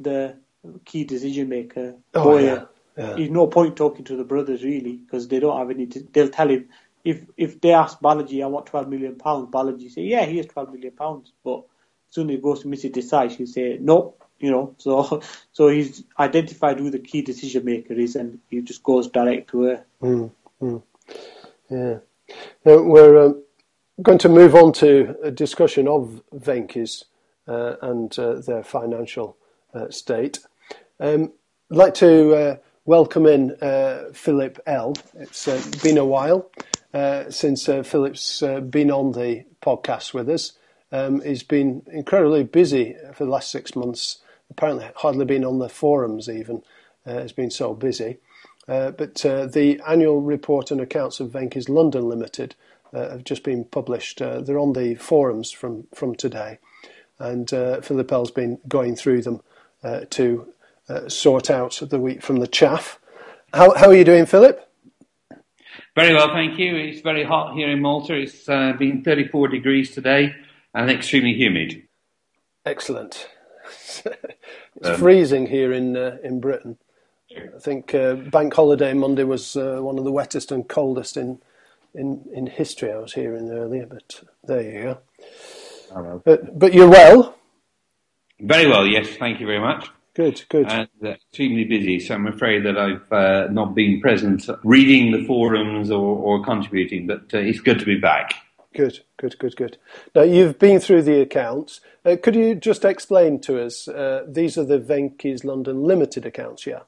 Speaker 4: the key decision maker. Oh, Bowyer. Yeah yeah. There's no point talking to the brothers really because they don't have any. they'll tell him if if they ask Balaji, I want 12 million pounds. Balaji say, yeah, here's 12 million pounds. But as soon as he goes to Missy Desai, she'll say, no, you know. So so he's identified who the key decision maker is, and he just goes direct to her.
Speaker 3: Mm, mm. Yeah. Now we're um, going to move on to a discussion of Venky's uh, and uh, their financial uh, state. Um, I'd like to uh, welcome in uh, Philip L. It's uh, been a while since Philip's been on the podcast with us. Um, he's been incredibly busy for the last six months. Apparently, hardly been on the forums even. Uh, has been so busy. but the annual report and accounts of Venky's London Limited have just been published. they're on the forums from, from today. And Philip L's been going through them to uh, sort out the wheat from the chaff. How, how are you doing, Philip?
Speaker 5: Very well, thank you. It's very hot here in Malta. It's uh, been 34 degrees today and extremely humid.
Speaker 3: Excellent. it's um, freezing here in uh, in Britain. I think uh, Bank Holiday Monday was uh, one of the wettest and coldest in, in in history. I was hearing earlier, but there you go. But, but you're well.
Speaker 5: Very well, yes. Thank you very much.
Speaker 3: Good, good.
Speaker 5: And uh, extremely busy, so I'm afraid that I've uh, not been present reading the forums or, or contributing, but uh, it's good to be back.
Speaker 3: Good, good, good, good. Now, you've been through the accounts. Uh, could you just explain to us, uh, these are the Venky's London Limited accounts, yeah?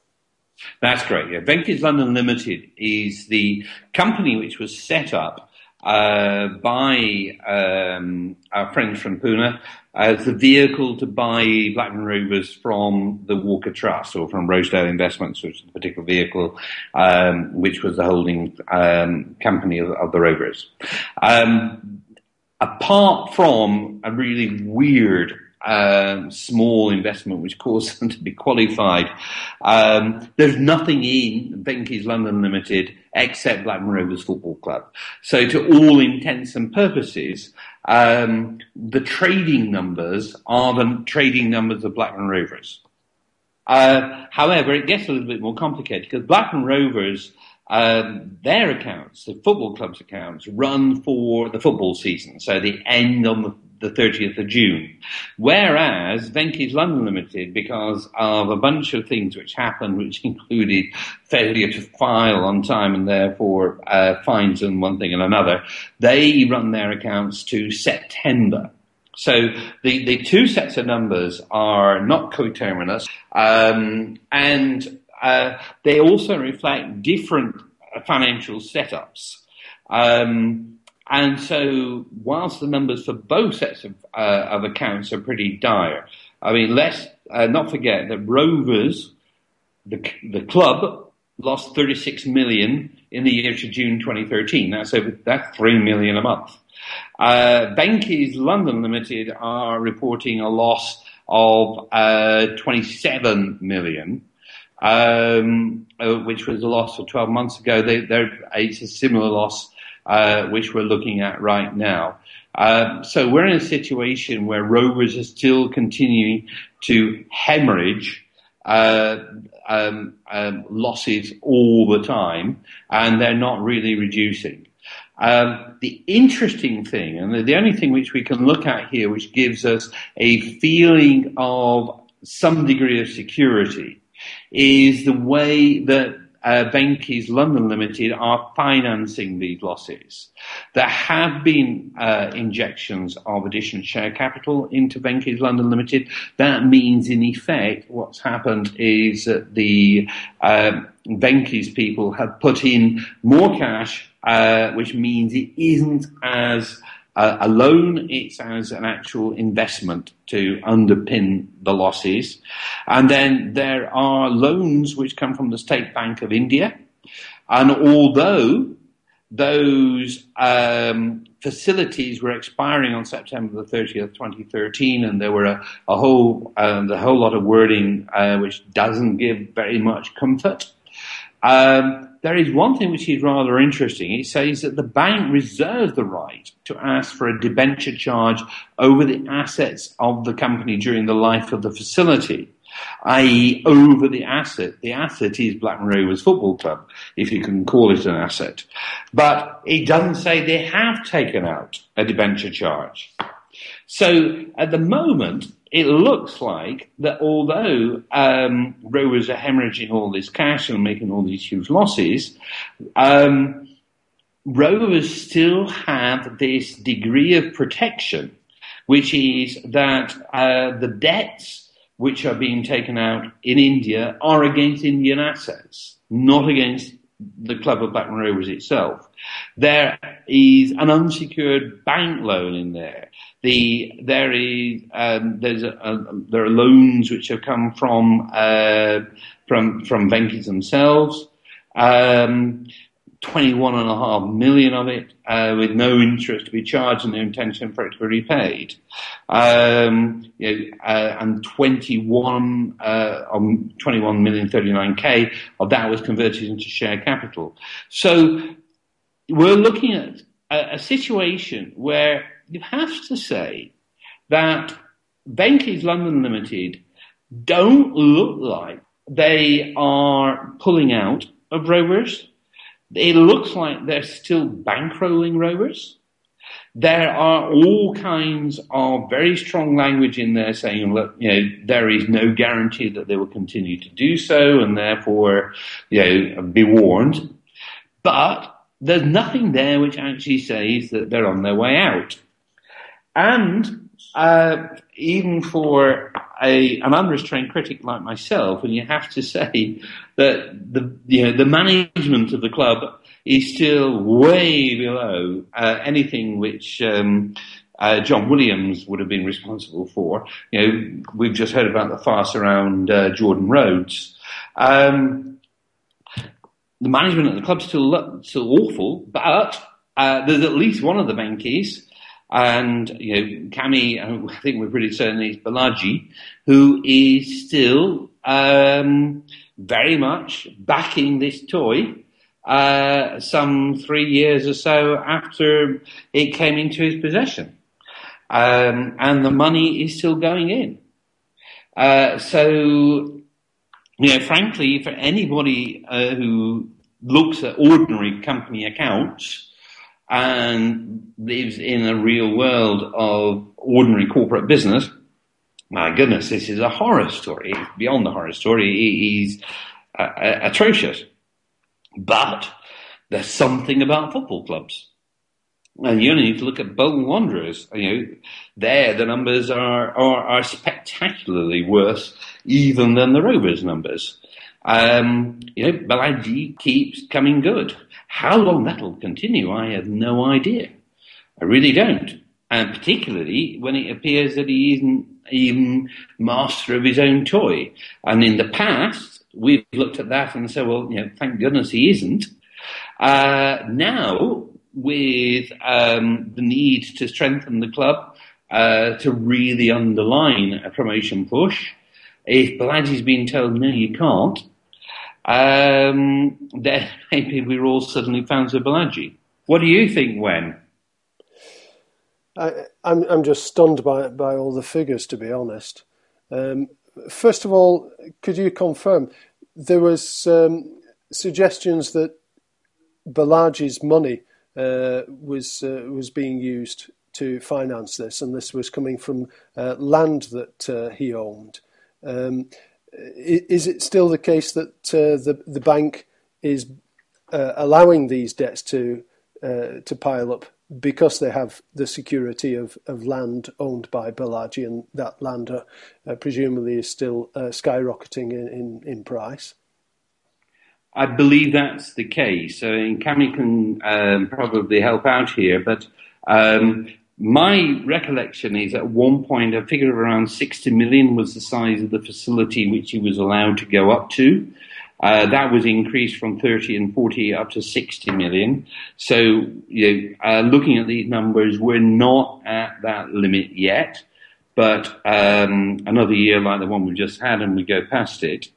Speaker 5: That's correct, yeah. Venky's London Limited is the company which was set up uh, by um, our friends from Pune as the vehicle to buy Blackburn Rovers from the Walker Trust or from Rosedale Investments, which is the particular vehicle um, which was the holding um, company of, of, the Rovers. Um, apart from a really weird um, small investment which caused them to be qualified. Um, there's nothing in Venky's London Limited except Blackburn Rovers Football Club. So to all intents and purposes, um, the trading numbers are the trading numbers of Blackburn Rovers. Uh, however, it gets a little bit more complicated because Blackburn Rovers, um, their accounts, the football club's accounts, run for the football season, so the end on the the 30th of June. Whereas Venky's London Limited, because of a bunch of things which happened, which included failure to file on time and therefore uh, fines and one thing and another, they run their accounts to September. So the, the two sets of numbers are not coterminous, um, and uh, they also reflect different financial setups. Um, and so, whilst the numbers for both sets of, uh, of accounts are pretty dire, I mean, let's uh, not forget that Rovers, the, the club, lost 36 million in the year to June 2013. That's over, that's 3 million a month. Uh, London Limited are reporting a loss of uh, 27 million. Um, uh, which was a loss of 12 months ago. They, it's a similar loss uh, which we're looking at right now. Uh, so we're in a situation where rovers are still continuing to hemorrhage uh, um, um, losses all the time, and they're not really reducing. Um, the interesting thing, and the, the only thing which we can look at here, which gives us a feeling of some degree of security, is the way that uh, London Limited are financing these losses. There have been uh, injections of additional share capital into Venky's London Limited. That means, in effect, what's happened is that the uh, people have put in more cash, uh, which means it isn't as uh, a loan, it's as an actual investment to underpin the losses. And then there are loans which come from the State Bank of India. And although those um, facilities were expiring on September the 30th, 2013, and there were a, a whole um, a whole lot of wording uh, which doesn't give very much comfort. Um, there is one thing which is rather interesting. It says that the bank reserves the right to ask for a debenture charge over the assets of the company during the life of the facility, i.e., over the asset. The asset is Blackburn Rovers Football Club, if you can call it an asset. But it doesn't say they have taken out a debenture charge. So at the moment, it looks like that although um, Rovers are hemorrhaging all this cash and making all these huge losses, um, Rovers still have this degree of protection, which is that uh, the debts which are being taken out in India are against Indian assets, not against the club of Blackburn Rovers itself. There is an unsecured bank loan in there. The there is um, there's a, a, there are loans which have come from uh, from from themselves. Um, 21 and a half million of it uh, with no interest to be charged and no intention for it to be repaid. Um, you know, uh, and 21, uh, um, 21 million 39k of that was converted into share capital. So we're looking at a, a situation where you have to say that Venky's London Limited don't look like they are pulling out of Rovers. It looks like they're still bankrolling Rovers. There are all kinds of very strong language in there saying, look, you know, there is no guarantee that they will continue to do so and therefore, you know, be warned. But there's nothing there which actually says that they're on their way out. And uh, even for a, an unrestrained critic like myself, and you have to say that the you know the management of the club is still way below uh, anything which um, uh, John Williams would have been responsible for. You know, we've just heard about the farce around uh, Jordan Rhodes. Um, the management of the club still still awful, but uh, there's at least one of the Venky's and, you know, Cami, I think we're pretty certain he's Balaji, who is still um, very much backing this toy uh, some three years or so after it came into his possession. Um, and the money is still going in. Uh, so you know, frankly, for anybody uh, who looks at ordinary company accounts and lives in a real world of ordinary corporate business, my goodness, this is a horror story. It's Beyond the horror story, he's uh, atrocious. But there's something about football clubs. And you only need to look at Bolton Wanderers. You know, there the numbers are, are, are spectacularly worse even than the Rovers numbers. Um, you know, Balaji keeps coming good. How long that'll continue, I have no idea. I really don't. And particularly when it appears that he isn't even master of his own toy. And in the past, we've looked at that and said, well, you know, thank goodness he isn't. Uh, now, with um, the need to strengthen the club, uh, to really underline a promotion push, if Balaji's been told, no, you can't, um, then maybe we're all suddenly fans of Balaji. What do you think, Wen?
Speaker 3: I, am I'm, I'm just stunned by by all the figures, to be honest. Um, first of all, could you confirm there was um, suggestions that Balaji's money uh, was uh, was being used to finance this, and this was coming from uh, land that uh, he owned. Um, is it still the case that uh, the the bank is uh, allowing these debts to to pile up because they have the security of, of land owned by Balaji, and that land presumably is still skyrocketing in, in, in price?
Speaker 5: I believe that's the case. So, Cami can um, probably help out here, but um, my recollection is at one point a figure of around 60 million was the size of the facility which he was allowed to go up to. Uh, that was increased from 30 and 40 up to 60 million. So, you know, uh, looking at these numbers, we're not at that limit yet, but um, another year like the one we just had and we go past it.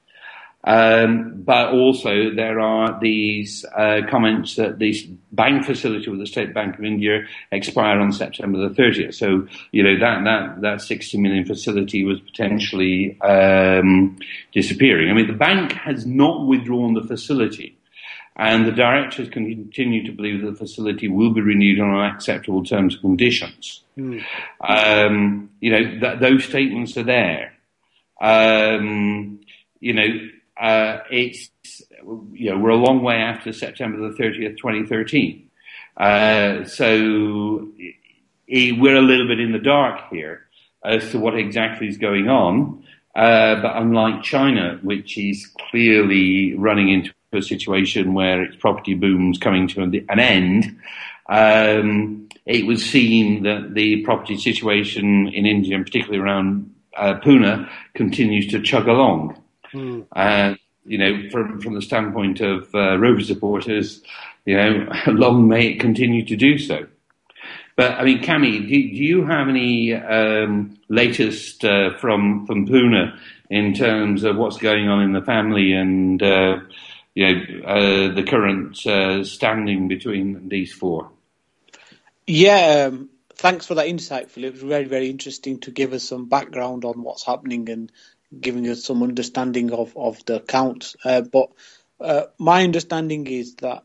Speaker 5: Um, but also there are these uh, comments that this bank facility with the State Bank of India expired on September the 30th. So, you know, that, that, that 60 million facility was potentially um, disappearing. I mean, the bank has not withdrawn the facility. And the directors can continue to believe that the facility will be renewed on acceptable terms and conditions. Mm. Um, you know, th- those statements are there. Um, you know, uh, it's you know we're a long way after September the 30th, 2013. Uh, so it, we're a little bit in the dark here as to what exactly is going on. Uh, but unlike China, which is clearly running into a situation where its property boom's coming to an end, um, it was seen that the property situation in India, and particularly around uh, Pune, continues to chug along. Mm. And, you know, from, from the standpoint of uh, Rover supporters, you know, long may it continue to do so. But I mean, Cami, do, do you have any um, latest uh, from from Pune in terms of what's going on in the family and uh, you know uh, the current uh, standing between these four?
Speaker 4: Yeah, um, thanks for that insight, Philip. It was very very interesting to give us some background on what's happening and giving us some understanding of, of the accounts. Uh, but uh, my understanding is that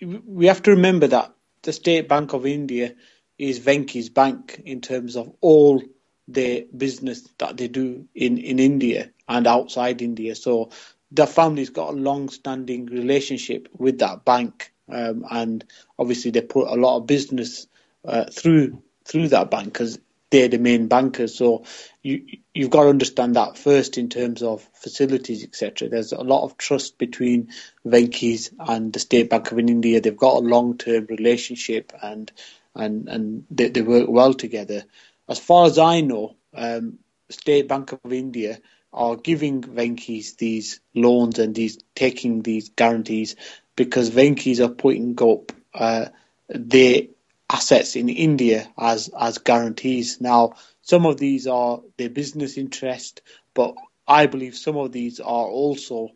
Speaker 4: we have to remember that the State Bank of India is Venky's bank in terms of all the business that they do in, in India and outside India. So the family's got a long-standing relationship with that bank, um, and obviously they put a lot of business uh, through through that bank because they're the main bankers. So you you've got to understand that first in terms of facilities, etc. There's a lot of trust between Venky's and the State Bank of India. They've got a long term relationship and and and they, they, work well together. As far as I know, um, State Bank of India are giving Venky's these loans and these taking these guarantees because Venky's are putting up uh, their assets in India as as guarantees. Now, some of these are their business interest, but I believe some of these are also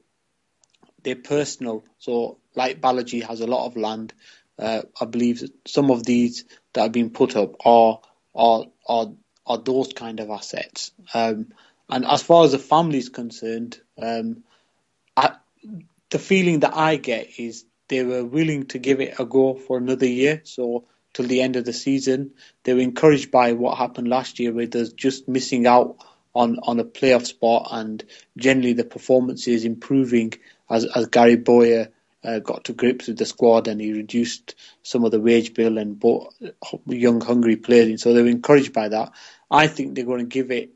Speaker 4: their personal. So, like Balaji has a lot of land. Uh, I believe some of these that have been put up are are are are those kind of assets. Um, And as far as the family is concerned, um, I, the feeling that I get is they were willing to give it a go for another year. So till the end of the season, they were encouraged by what happened last year, with us just missing out on, on a playoff spot, and generally the performance is improving as as Gary Bowyer uh, got to grips with the squad and he reduced some of the wage bill and bought young, hungry players in. So they were encouraged by that. I think they're going to give it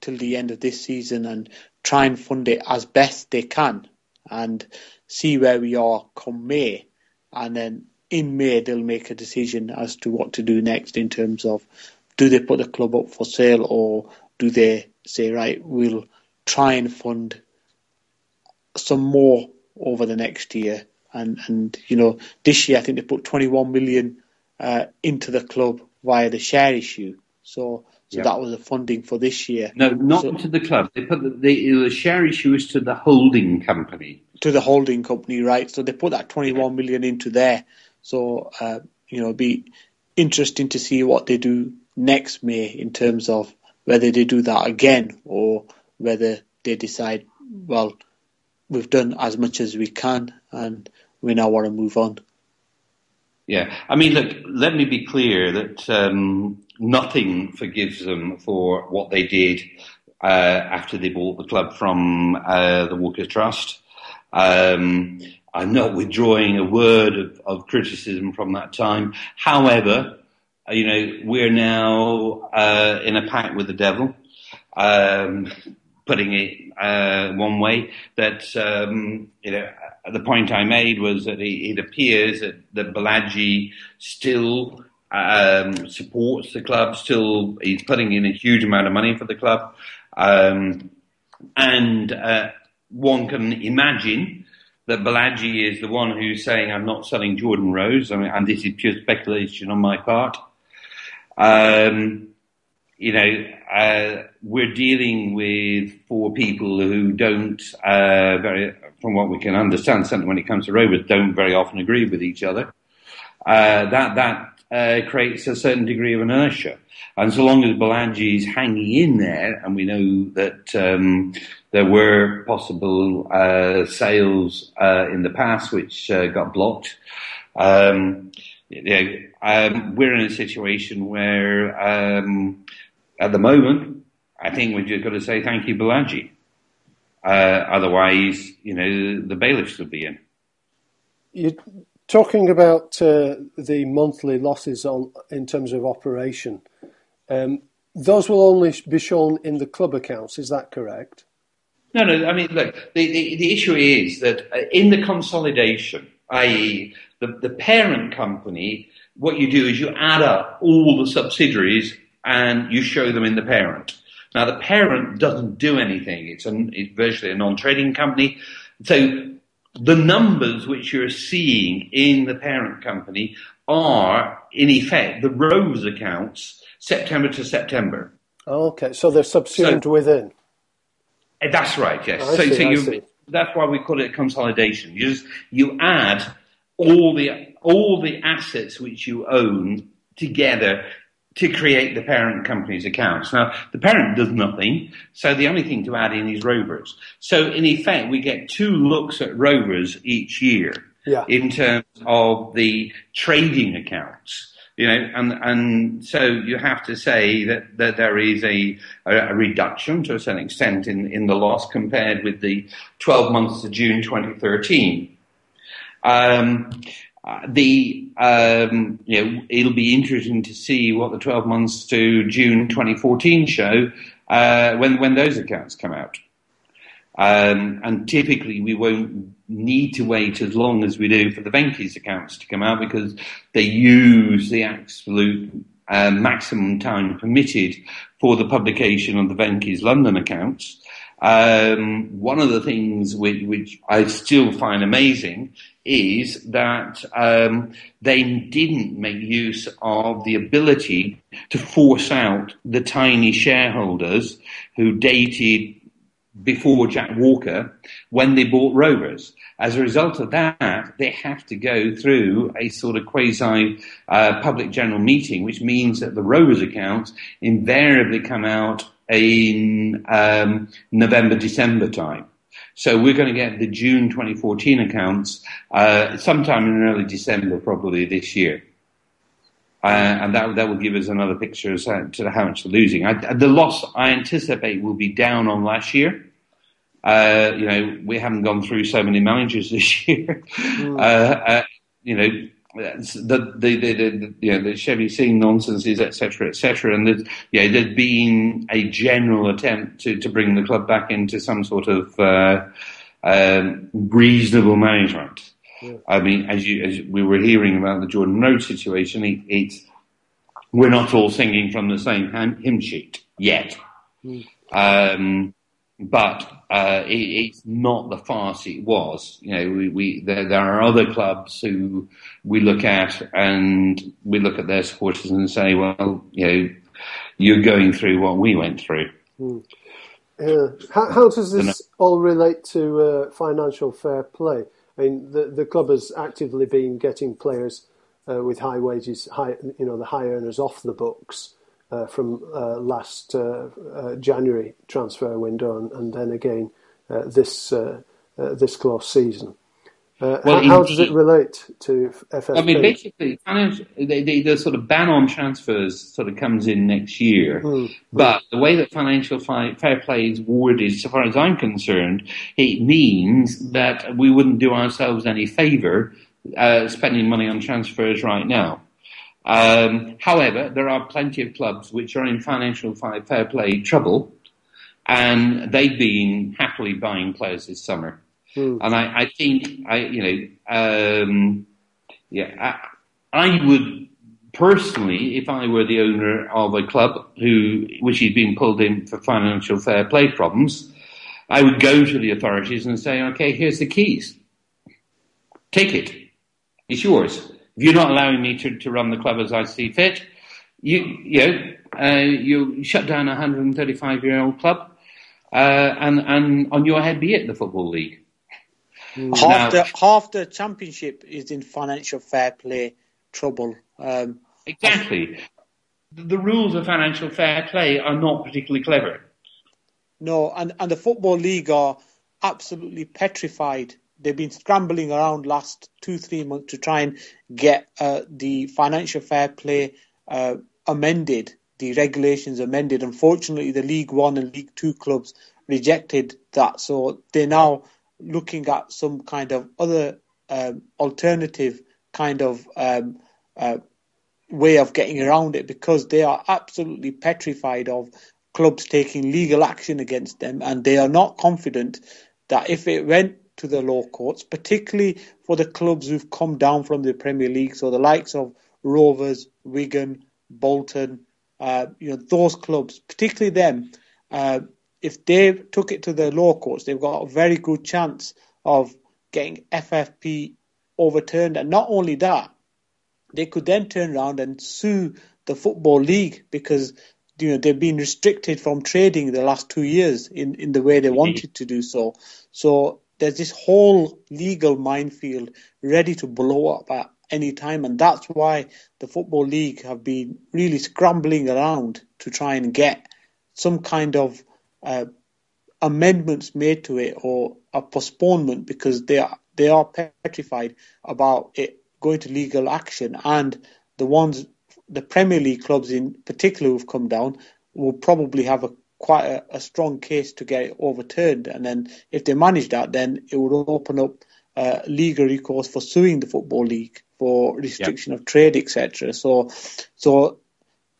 Speaker 4: till the end of this season and try and fund it as best they can and see where we are come May. And then in May, they'll make a decision as to what to do next in terms of do they put the club up for sale or do they say, right, we'll try and fund some more over the next year and and you know this year I think they put 21 million uh, into the club via the share issue. So so that was the funding for this year.
Speaker 5: No, not
Speaker 4: so,
Speaker 5: to the club. They put the, the, the share issue is to the holding company.
Speaker 4: To the holding company, right? So they put that 21 million into there. So uh, you know, it'd be interesting to see what they do next May in terms of whether they do that again or whether they decide, well, we've done as much as we can and we now want to move on.
Speaker 5: Yeah, I mean, look, let me be clear that um, nothing forgives them for what they did uh, after they bought the club from uh, the Walker Trust. Um, I'm not withdrawing a word of, of, criticism from that time. However, uh, you know, we're now uh, in a pact with the devil. Um, putting it uh, one way, that um, you know the point I made was that it, it appears that, that still um, supports the club, still he's putting in a huge amount of money for the club, um, and uh, one can imagine that Balaji is the one who's saying, "I'm not selling Jordan Rhodes," I mean, and this is pure speculation on my part. Um, you know, uh, we're dealing with four people who don't uh, very, from what we can understand, certainly when it comes to Rovers, don't very often agree with each other. Uh, that that uh, creates a certain degree of inertia, and so long as Balaji is hanging in there, and we know that um, there were possible uh, sales uh, in the past which got blocked. Um, you um, we're in a situation where um, at the moment, I think we've just got to say thank you, Balaji. Uh, otherwise, you know, the bailiffs will be in.
Speaker 3: You're talking about uh, the monthly losses in terms of operation. Um, those will only be shown in the club accounts. Is that correct?
Speaker 5: No, no. I mean, look, the, issue is that uh, in the consolidation, i.e., the, parent company, what you do is you add up all the subsidiaries and you show them in the parent. Now, the parent doesn't do anything. It's virtually a non-trading company. So the numbers which you're seeing in the parent company are, in effect, the Rose accounts September to September.
Speaker 3: Okay, so they're subsumed so, within.
Speaker 5: Eh, that's right. Yes.
Speaker 3: I
Speaker 5: so,
Speaker 3: see,
Speaker 5: so
Speaker 3: you,
Speaker 5: that's why we call it consolidation. You just you add all the all the assets which you own together to create the parent company's accounts. Now, the parent does nothing, so the only thing to add in is Rovers. So, in effect, we get two looks at Rovers each year
Speaker 3: yeah.
Speaker 5: in terms of the trading accounts. You know, and and so you have to say that, that there is a, a reduction to a certain extent in, in the loss compared with the 12 months to June 2013. Um, the um, you know, it'll be interesting to see what the 12 months to June 2014 show uh, when when those accounts come out. Um, and typically, we won't need to wait as long as we do for the Venky's accounts to come out because they use the absolute uh, maximum time permitted for the publication of the Venky's London accounts. Um, one of the things which, which, I still find amazing is that um, they didn't make use of the ability to force out the tiny shareholders who dated before Jack Walker when they bought Rovers. As a result of that, they have to go through a sort of quasi uh, public general meeting, which means that the Rovers accounts invariably come out in um, November, December time. So we're going to get the June 2014 accounts uh, sometime in early December, probably this year. Uh, and that that will give us another picture as to how much they're losing. I, the loss I anticipate will be down on last year. Uh, you know, we haven't gone through so many managers this year. Mm. Uh, you know, the the the, the you know the Shebby Singh nonsenses, etc., etc., and there's, yeah, there's been a general attempt to to bring the club back into some sort of uh, um, reasonable management. Yeah. I mean, as you as we were hearing about the Jordan Rhodes situation, it, it's we're not all singing from the same hymn sheet yet. Mm. Um, but uh, it, it's not the farce it was. You know, we, we there, there, are other clubs who we look at and we look at their supporters and say, well, you know, you're going through what we went through.
Speaker 3: Mm. Yeah. How, how, does this all relate to uh, financial fair play? I mean, the the club has actively been getting players uh, with high wages, high you know, the high earners off the books from uh, last uh, uh, January transfer window and, and then again this this close season. Uh, well, how, how, does it relate to FFP?
Speaker 5: I mean, basically, the, the, the, sort of ban on transfers sort of comes in next year. Mm. But the way that financial fair play is worded, so far as I'm concerned, it means that we wouldn't do ourselves any favour uh, spending money on transfers right now. Um, however, there are plenty of clubs which are in financial fair play trouble, and they've been happily buying players this summer. Mm. And I, I, think, I, you know, um, yeah, I, I, would personally, if I were the owner of a club who, which has been pulled in for financial fair play problems, I would go to the authorities and say, okay, here's the keys. Take it. It's yours. If you're not allowing me to, to run the club as I see fit, you, you know, uh, you shut down a 135 year old club, uh, and, and on your head be it the Football League.
Speaker 4: Mm. Half, now, the, half the championship is in financial fair play trouble. Um,
Speaker 5: exactly. The rules of financial fair play are not particularly clever.
Speaker 4: No, and, and the Football League are absolutely petrified they've been scrambling around last two three months to try and get uh, the financial fair play uh, amended, the regulations amended. Unfortunately, the League One and League Two clubs rejected that, so they're now looking at some kind of other um, alternative kind of um, uh, way of getting around it because they are absolutely petrified of clubs taking legal action against them, and they are not confident that if it went to the law courts, particularly for the clubs who've come down from the Premier League, so the likes of Rovers, Wigan, Bolton, uh, you know those clubs, particularly them. Uh, if they took it to the law courts, they've got a very good chance of getting FFP overturned. And not only that, they could then turn around and sue the football league because you know they've been restricted from trading the last two years in, in the way they wanted to do so. So there's this whole legal minefield ready to blow up at any time, and that's why the football league have been really scrambling around to try and get some kind of uh, amendments made to it or a postponement because they are they are petrified about it going to legal action, and the ones the Premier League clubs in particular who've come down will probably have a quite a, a, strong case to get it overturned. And then if they manage that, then it would open up uh, legal recourse for suing the football league for restriction yep. of trade, etc. So, so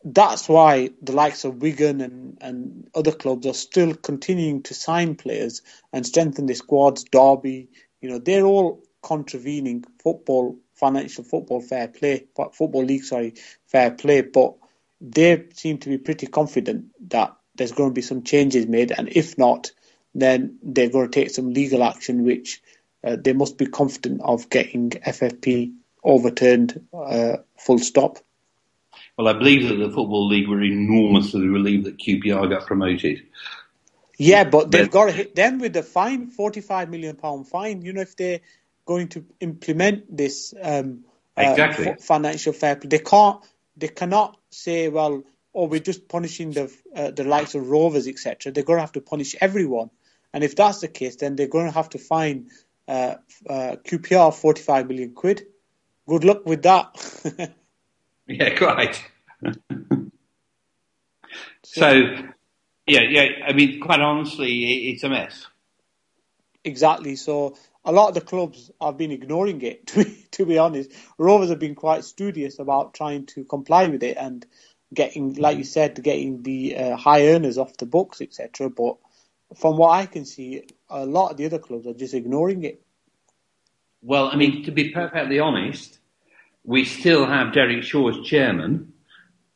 Speaker 4: that's why the likes of Wigan and, and other clubs are still continuing to sign players and strengthen their squads. Derby, you know, they're all contravening football, financial football fair play, football league, sorry, fair play, but they seem to be pretty confident that there's going to be some changes made, and if not, then they're going to take some legal action, which uh, they must be confident of getting FFP overturned. Uh, full stop.
Speaker 5: Well, I believe that the football league were enormously relieved that QPR got promoted.
Speaker 4: Yeah, but they've got to hit them with the fine, forty-five million pound fine. You know, if they're going to implement this um,
Speaker 5: uh, exactly.
Speaker 4: uh, financial fair play, they can't. They cannot say, well, "Oh, we're just punishing the uh, the likes of Rovers, etc." They're going to have to punish everyone, and if that's the case, then they're going to have to fine uh, uh, QPR forty five million quid. Good luck with that.
Speaker 5: yeah, quite. so, yeah, yeah. I mean, quite honestly, it's a mess.
Speaker 4: Exactly. So a lot of the clubs have been ignoring it. To be, to be honest, Rovers have been quite studious about trying to comply with it and getting, like you said, getting the uh, high earners off the books, etc. But from what I can see, a lot of the other clubs are just ignoring it.
Speaker 5: Well, I mean, to be perfectly honest, we still have Derek Shaw as chairman,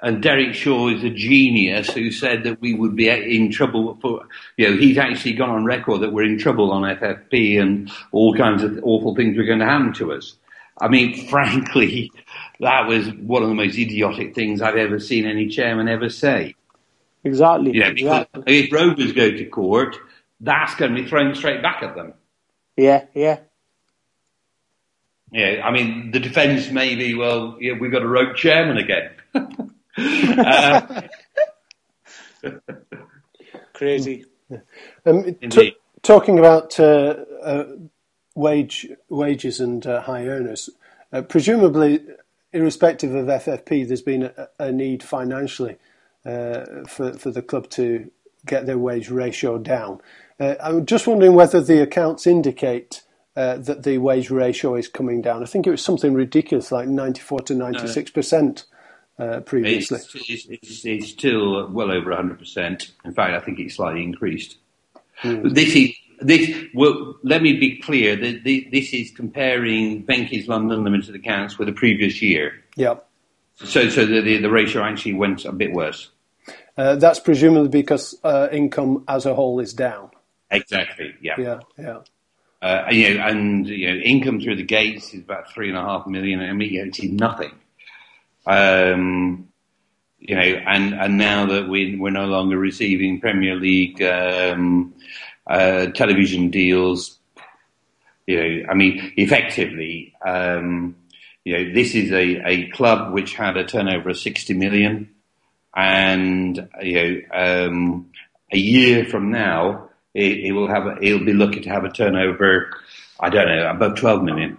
Speaker 5: and Derek Shaw is a genius who said that we would be in trouble for, you know, he's actually gone on record that we're in trouble on FFP and all kinds of awful things were going to happen to us. I mean, frankly, that was one of the most idiotic things I've ever seen any chairman ever say.
Speaker 4: Exactly.
Speaker 5: Yeah,
Speaker 4: exactly.
Speaker 5: if Rovers go to court, that's going to be thrown straight back at them.
Speaker 4: Yeah, yeah.
Speaker 5: Yeah, I mean, the defence may be, well, yeah, we've got a rogue chairman again. uh,
Speaker 4: Crazy.
Speaker 3: Um, t- talking about uh, uh, wage wages and uh, high earners, uh, presumably, irrespective of FFP, there's been a, a need financially uh, for for the club to get their wage ratio down. Uh, I'm just wondering whether the accounts indicate. that the wage ratio is coming down. I think it was something ridiculous, like 94 to 96 percent uh, previously.
Speaker 5: It's, it's, it's, still well over 100%. In fact, I think it's slightly increased. Mm. This is this. Well, let me be clear. That this is comparing Venky's London Limited accounts with the previous year.
Speaker 3: Yeah.
Speaker 5: So, so the, the, ratio actually went a bit worse.
Speaker 3: Uh, that's presumably because uh, income as a whole is down.
Speaker 5: Exactly. Yeah.
Speaker 3: Yeah. Yeah.
Speaker 5: Uh, you know, and you know, income through the gates is about three and a half million. I mean, it's nothing. Um, you know, and, and now that we, we're no longer receiving Premier League um, uh, television deals, you know, I mean, effectively, um, you know, this is a, a club which had a turnover of 60 million, and you know, um, a year from now, it, it will have, a, it'll be looking to have a turnover, I don't know, above 12 million.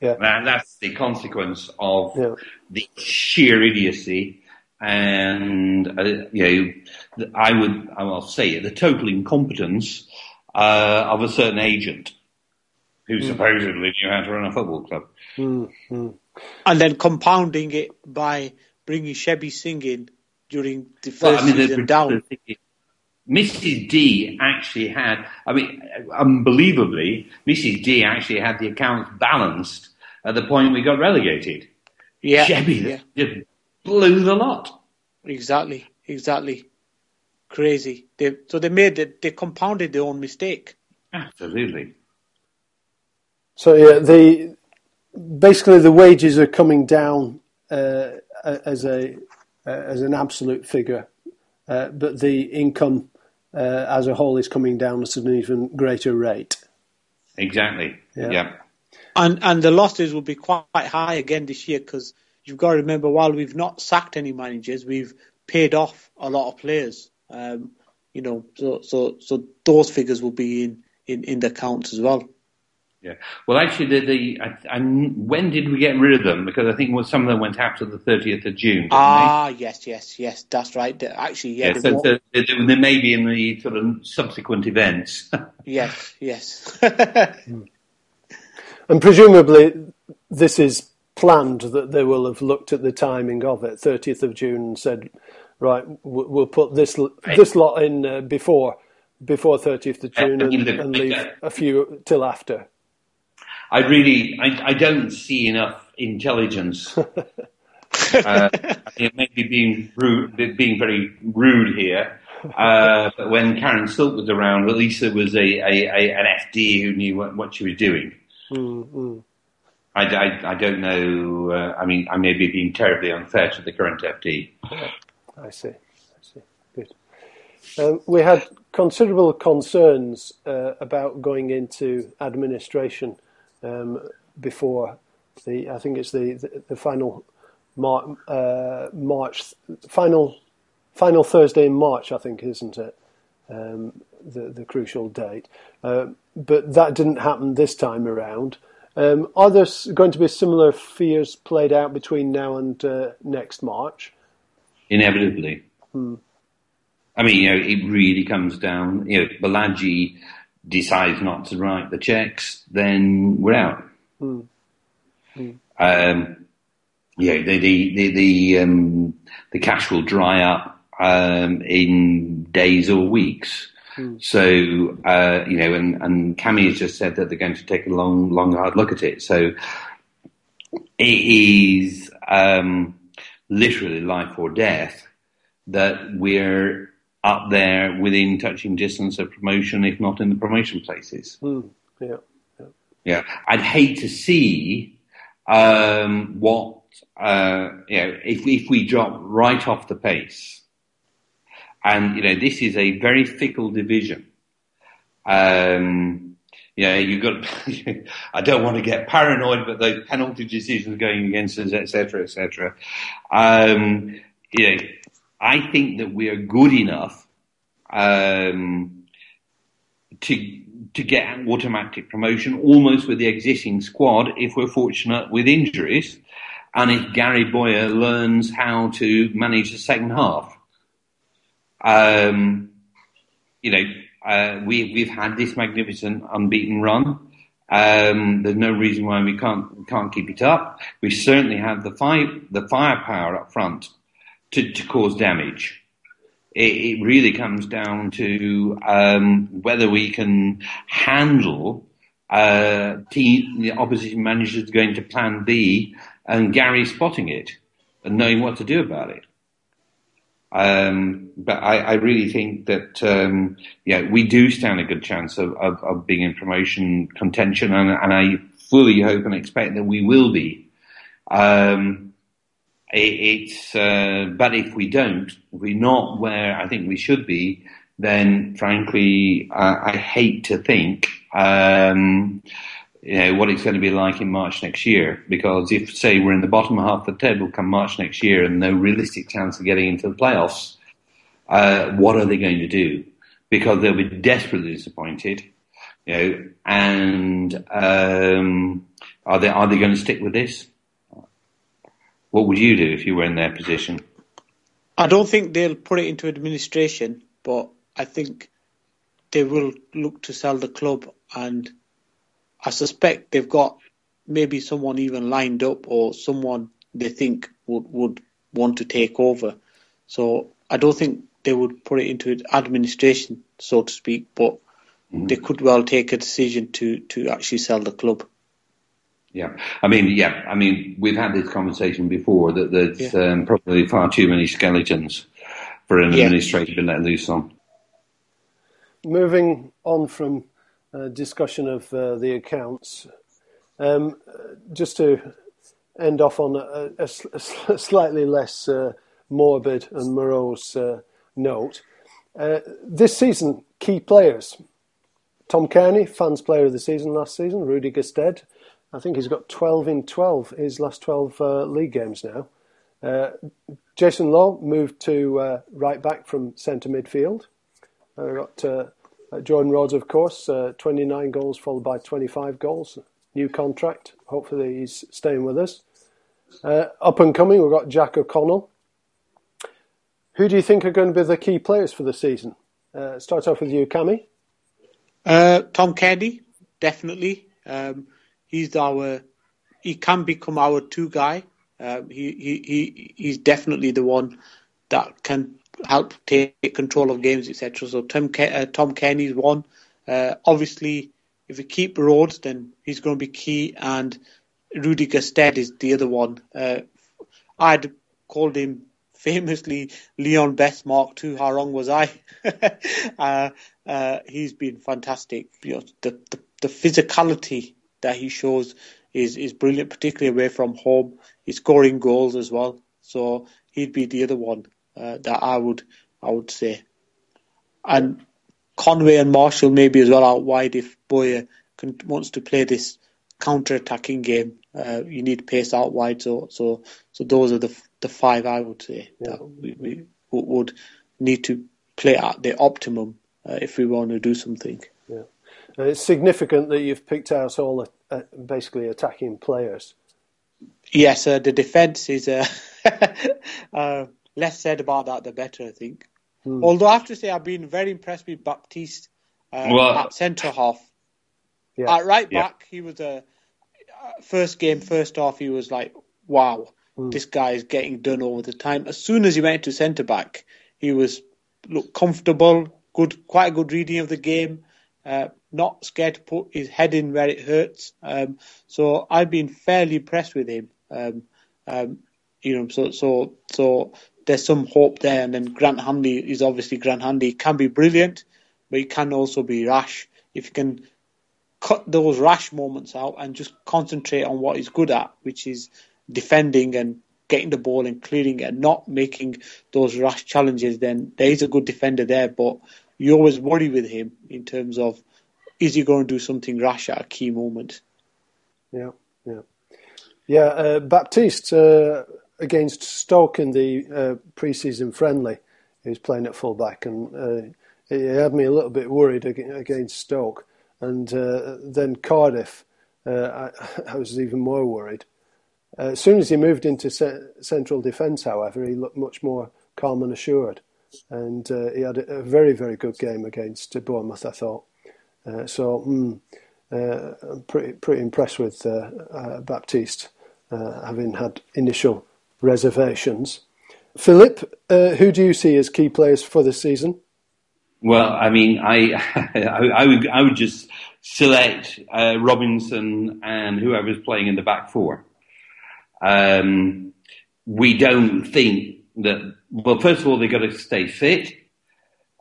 Speaker 3: Yeah.
Speaker 5: And that's the consequence of
Speaker 3: yeah.
Speaker 5: the sheer idiocy and, uh, you know, I would, I will say it, the total incompetence uh, of a certain agent who mm. supposedly knew how to run a football club.
Speaker 3: Mm.
Speaker 4: And then compounding it by bringing Shebby Singh in during the first well, I mean, season
Speaker 5: the,
Speaker 4: down.
Speaker 5: The Mrs. D actually had, I mean, unbelievably, Mrs. D actually had the accounts balanced at the point we got relegated.
Speaker 4: Yeah.
Speaker 5: Shebby
Speaker 4: yeah.
Speaker 5: just blew the lot.
Speaker 4: Exactly, exactly. Crazy. They, so they made it, they compounded their own mistake.
Speaker 5: Absolutely.
Speaker 3: So yeah, the basically the wages are coming down uh, as a uh, as an absolute figure, uh, but the income uh, as a whole is coming down at an even greater rate.
Speaker 5: Exactly. Yeah. yeah.
Speaker 4: And and the losses will be quite high again this year because you've got to remember while we've not sacked any managers, we've paid off a lot of players. Um, you know, so so so those figures will be in in, in the accounts as well.
Speaker 5: Yeah. Well, actually, the, the I, I, when did we get rid of them? Because I think well, some of them went after the 30th of June.
Speaker 4: ah, they? yes, yes, yes. That's right. Actually, yeah.
Speaker 5: yeah so, so they, they, may be in the sort of subsequent events.
Speaker 4: yes, yes.
Speaker 3: and presumably, this is planned that they will have looked at the timing of it, 30th of June, and said, right, we'll put this right. this lot in uh, before before 30th of June and, and leave a few till after.
Speaker 5: I really, I, I don't see enough intelligence. uh, maybe being rude, being very rude here. Uh, but when Karen Silk was around, at least there was a, a, a an FD who knew what, what she was doing.
Speaker 3: Mm-hmm.
Speaker 5: I, I, I, don't know. Uh, I mean, I may be being terribly unfair to the current FD.
Speaker 3: I see. I see. Good. Um, we had considerable concerns uh, about going into administration um, before the I think it's the, the, the final Mar- uh, March final final Thursday in March, I think, isn't it? Um, the the crucial date, uh, but that didn't happen this time around. Um, are there going to be similar fears played out between now and uh, next March?
Speaker 5: Inevitably.
Speaker 3: Hmm.
Speaker 5: I mean, you know, it really comes down. You know, Balaji decides not to write the checks, then we're out.
Speaker 3: Hmm. Hmm.
Speaker 5: Um, yeah, the the the the, um, the cash will dry up um, in days or weeks.
Speaker 3: Hmm.
Speaker 5: So uh, you know, and and Cami has just said that they're going to take a long, long, hard look at it. So it is um, literally life or death that we're up there within touching distance of promotion, if not in the promotion places.
Speaker 3: Hmm. Yeah. yeah.
Speaker 5: Yeah, I'd hate to see um, what uh, you know if if we drop right off the pace, and you know this is a very fickle division. Um, yeah, you've got. I don't want to get paranoid, but those penalty decisions going against us, etc., etc. Um, you I think that we are good enough um, to to get automatic promotion almost with the existing squad if we're fortunate with injuries and if Gary Bowyer learns how to manage the second half. Um, you know, uh, we, we've had this magnificent unbeaten run. Um, there's no reason why we can't can't keep it up. We certainly have the fire the firepower up front to, to cause damage. It, it really comes down to um, whether we can handle uh, team, the opposition managers going to Plan B and Gary spotting it and knowing what to do about it. Um, but I, I, really think that um, yeah, we do stand a good chance of, of, of being in promotion contention, and, and, I fully hope and expect that we will be. Um, it, it's uh, but if we don't, if we're not where I think we should be, then frankly, I hate to think um, what it's going to be like in March next year. Because if, say, we're in the bottom half of the table come March next year and no realistic chance of getting into the playoffs, uh, what are they going to do? Because they'll be desperately disappointed, you know, and um, are they are they going to stick with this? What would you do if you were in their position?
Speaker 4: I don't think they'll put it into administration, but I think they will look to sell the club and I suspect they've got maybe someone even lined up or someone they think would, would want to take over. So I don't think they would put it into administration, so to speak, but mm-hmm. they could well take a decision to, to actually sell the club.
Speaker 5: Yeah, I mean, yeah, I mean, we've had this conversation before that there's yeah. um, probably far too many skeletons for an yeah. administrator to let loose on.
Speaker 3: Moving on from uh, discussion of uh, the accounts. Um, just to end off on a, a, a slightly less uh, morbid and morose uh, note, uh, this season, key players. Tom Cairney, fans player of the season last season. Rudy Gestede, I think he's got 12 in 12, his last 12 league games now. Jason Lowe moved to right back from centre midfield. I got uh, Jordan Rhodes, of course, uh, 29 goals followed by 25 goals. New contract. Hopefully he's staying with us. Uh, up and coming, we've got Jack O'Connell. Who do you think are going to be the key players for the season? Uh, start off with you, Cami.
Speaker 4: Uh, Tom Cairney, definitely. Um, he's our. He can become our two guy. Uh, he, he he he's definitely the one that can help take control of games, etc. So Tom uh, Tom Cairney's one. Uh, obviously, if we keep Rhodes, then he's going to be key, and Rudy Gestede is the other one. Uh, I'd called him famously Leon Best Mark II. How wrong was I? uh, uh, he's been fantastic. You know, the, the, the physicality that he shows is is brilliant, particularly away from home. He's scoring goals as well, so he'd be the other one uh, that I would I would say. And Conway and Marshall maybe as well out wide if Bowyer can, wants to play this counter-attacking game. Uh, you need pace out wide. So, so, so those are the the five I would say yeah. that we, we, would need to play at the optimum uh, if we want to do something.
Speaker 3: Yeah, and it's significant that you've picked out all uh, basically attacking players.
Speaker 4: Yes, uh, the defence is uh, uh, less said about that, the better, I think. Hmm. Although I have to say, I've been very impressed with Baptiste uh, well, at centre half. Yeah. At right back, yeah. he was a first game, first half. He was like, wow, mm. this guy is getting done all the time. As soon as he went to centre back, he was look comfortable, good, quite a good reading of the game. Uh, not scared to put his head in where it hurts. Um, so I've been fairly impressed with him. Um, um, you know, so so so there's some hope there. And then Grant Hanley is obviously Grant Hanley. He can be brilliant, but he can also be rash. If you can cut those rash moments out and just concentrate on what he's good at, which is defending and getting the ball and clearing it, and not making those rash challenges, then there is a good defender there. But you always worry with him in terms of is he going to do something rash at a key moment?
Speaker 3: Yeah, yeah, yeah. Uh, Baptiste uh, against Stoke in the uh, pre-season friendly, he was playing at fullback, and uh, it had me a little bit worried against Stoke. And uh, then Cardiff, uh, I, I, was even more worried. Uh, as soon as he moved into ce- central defence, however, he looked much more calm and assured. And uh, he had a, a, very, very good game against Bournemouth, I thought. Uh, so mm, uh, I'm pretty, pretty impressed with Baptiste, having had initial reservations. Philip, who do you see as key players for this season?
Speaker 5: Well, I mean, I, I, I, would, I would just select uh, Robinson and whoever's playing in the back four. Um, we don't think that. Well, first of all, they've got to stay fit,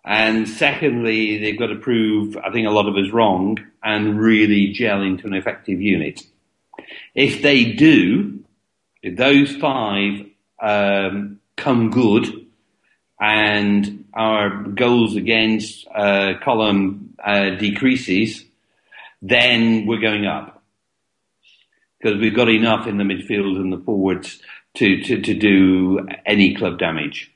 Speaker 5: and secondly, they've got to prove. I think a lot of us wrong and really gel into an effective unit. If they do, if those five um, come good and our goals against uh, column uh, decreases, then we're going up because we've got enough in the midfield and the forwards to to, to do any club damage.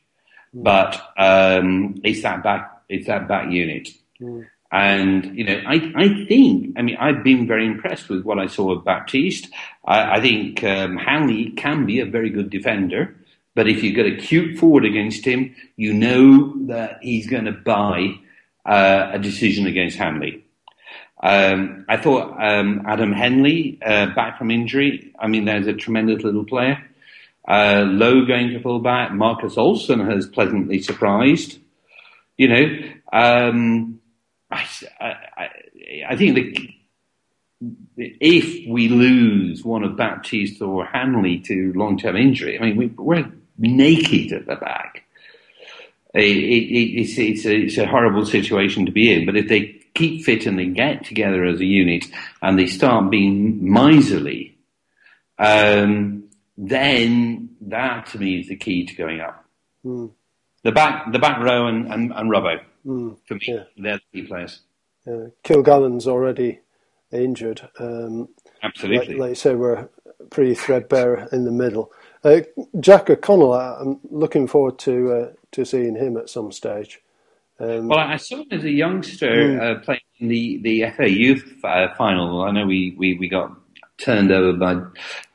Speaker 5: Mm. But um, it's that back it's that back unit. Mm. And, you know, I, I think, I mean, I've been very impressed with what I saw of Baptiste. I, I think um, Hanley can be a very good defender. But if you've got a cute forward against him, you know that he's going to buy uh, a decision against Hanley. Um, I thought um, Adam Henley, uh, back from injury, I mean, there's a tremendous little player. Uh, Lowe going to fullback. Marcus Olsson has pleasantly surprised. You know, um, I, I, I, think that if we lose one of Baptiste or Hanley to long-term injury, I mean, we, we're naked at the back. It, it, it's, it's, a, it's, a, horrible situation to be in. But if they keep fit and they get together as a unit and they start being miserly, um, then that to me is the key to going up. Mm. The back, the back row and, and, and Robbo, mm. for me, yeah. they're the key players.
Speaker 3: Uh, Kilgallon's already injured. Um,
Speaker 5: Absolutely.
Speaker 3: Like, like you say, we're pretty threadbare in the middle. Uh, Jack O'Connell, I'm looking forward to uh, to seeing him at some stage.
Speaker 5: Um, well, I saw him as a youngster mm. uh, playing in the, the FA Youth uh, final. I know we, we, we got turned over by.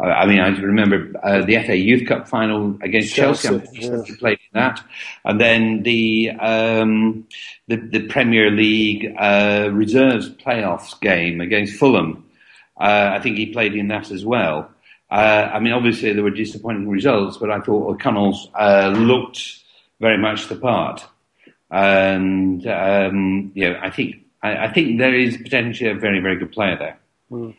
Speaker 5: I mean, I remember uh, the FA Youth Cup final against Chelsea. Chelsea yeah. He played in that, and then the um, the, the, Premier League uh, reserves playoffs game against Fulham. I think he played in that as well. Uh, I mean, obviously there were disappointing results, but I thought O'Connell's uh, looked very much the part. And um, you know, I think I, I, think there is potentially a very very good player there. Mm.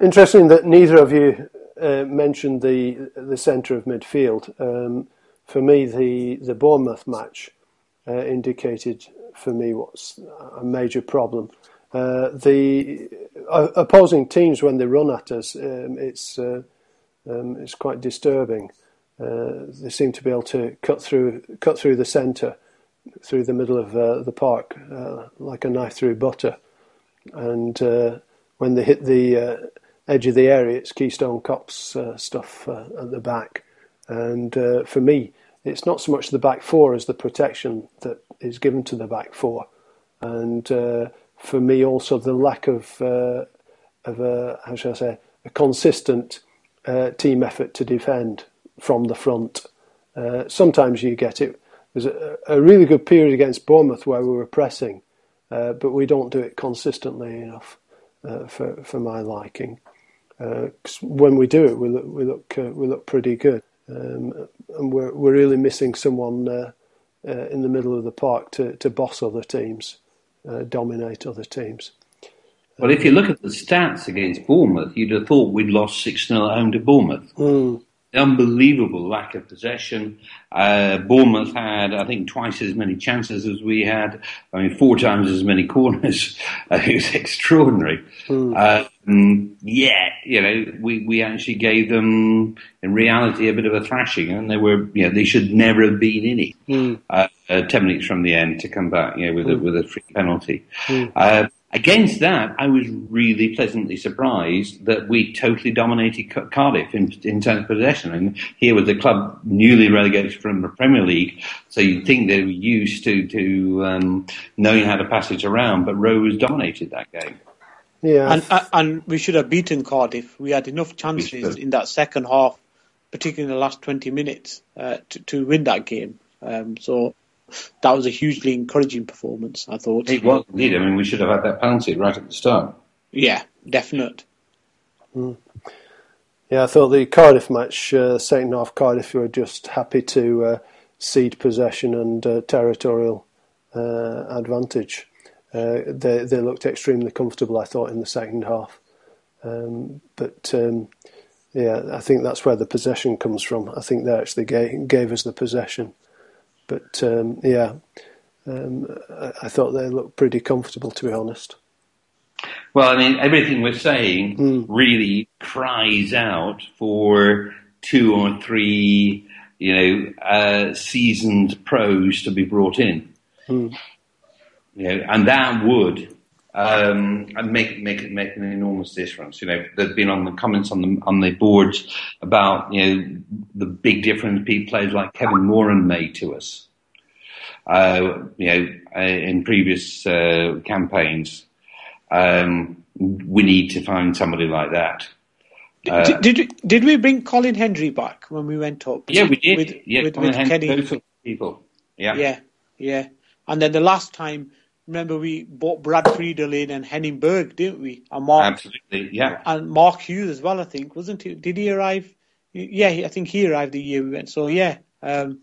Speaker 3: Interesting that neither of you uh, mentioned the the centre of midfield. Um, for me, the the Bournemouth match uh, indicated for me what's a major problem. Uh, the uh, opposing teams when they run at us, um, it's uh, um, it's quite disturbing. Uh, they seem to be able to cut through cut through the centre, through the middle of the park, like a knife through butter, and when they hit the edge of the area, it's Keystone Cops uh, stuff uh, at the back. And uh, for me, it's not so much the back four as the protection that is given to the back four. And uh, for me, also the lack of uh, of a how shall I say a consistent team effort to defend from the front. sometimes you get it. There's a, a, really good period against Bournemouth where we were pressing, but we don't do it consistently enough for for my liking. Uh, when we do it, we look we look uh, we look pretty good, um, and we're we're really missing someone uh, uh in the middle of the park to to boss other teams, uh, dominate other teams.
Speaker 5: Well, if you look at the stats against Bournemouth, you'd have thought we'd lost six 0 at home to Bournemouth.
Speaker 3: Mm
Speaker 5: unbelievable lack of possession. Uh, Bournemouth had, I think, twice as many chances as we had. I mean, four times as many corners. Uh, it was extraordinary. Mm. Um, yeah, you know, we, we actually gave them, in reality, a bit of a thrashing, and they were, you know, they should never have been in it.
Speaker 3: Mm.
Speaker 5: Uh, ten minutes from the end to come back, you know, with mm. a hmm. with a free penalty.
Speaker 3: Hmm.
Speaker 5: Against that, I was really pleasantly surprised that we totally dominated Cardiff in, in terms of possession. And here was the club newly relegated from the Premier League, so you'd think they were used to to um, knowing how to pass it around. But Rose dominated that game.
Speaker 3: Yeah,
Speaker 4: and, uh, and we should have beaten Cardiff. We had enough chances in that second half, particularly in the last twenty minutes, uh, to, to win that game. Um, so that was a hugely encouraging performance. I thought
Speaker 5: it was indeed. I mean, we should have had that penalty right at the start.
Speaker 4: Yeah, definite.
Speaker 3: Mm. Yeah, I thought the Cardiff match, uh, second half, Cardiff were just happy to uh, cede possession and uh, territorial uh, advantage. Uh, they they looked extremely comfortable, I thought, in the second half. Um, but um, yeah, I think that's where the possession comes from. I think they actually gave, gave us the possession. But um, yeah, um, I, I, thought they looked pretty comfortable, to be honest.
Speaker 5: Well, I mean, everything we're saying
Speaker 3: mm.
Speaker 5: really cries out for two or three, you know, uh, seasoned pros to be brought in.
Speaker 3: Mm.
Speaker 5: You know, and that would um, and make make make an enormous difference. You know, there's been on the comments on the on the boards about you know the big difference players like Kevin Moran made to us. Uh, you know, uh, in previous uh, campaigns, um, we need to find somebody like that.
Speaker 4: Did, did, did we bring Colin Hendry back when we went up?
Speaker 5: Yeah, we did.
Speaker 4: With,
Speaker 5: yeah,
Speaker 4: with, with Kenny.
Speaker 5: people. Yeah,
Speaker 4: yeah, yeah. And then the last time remember we bought Brad Friedel in and Henning Berg, didn't we? And Mark,
Speaker 5: Absolutely, yeah.
Speaker 4: And Mark Hughes as well, I think, wasn't he? Did he arrive? Yeah, I think he arrived the year we went. So yeah, um,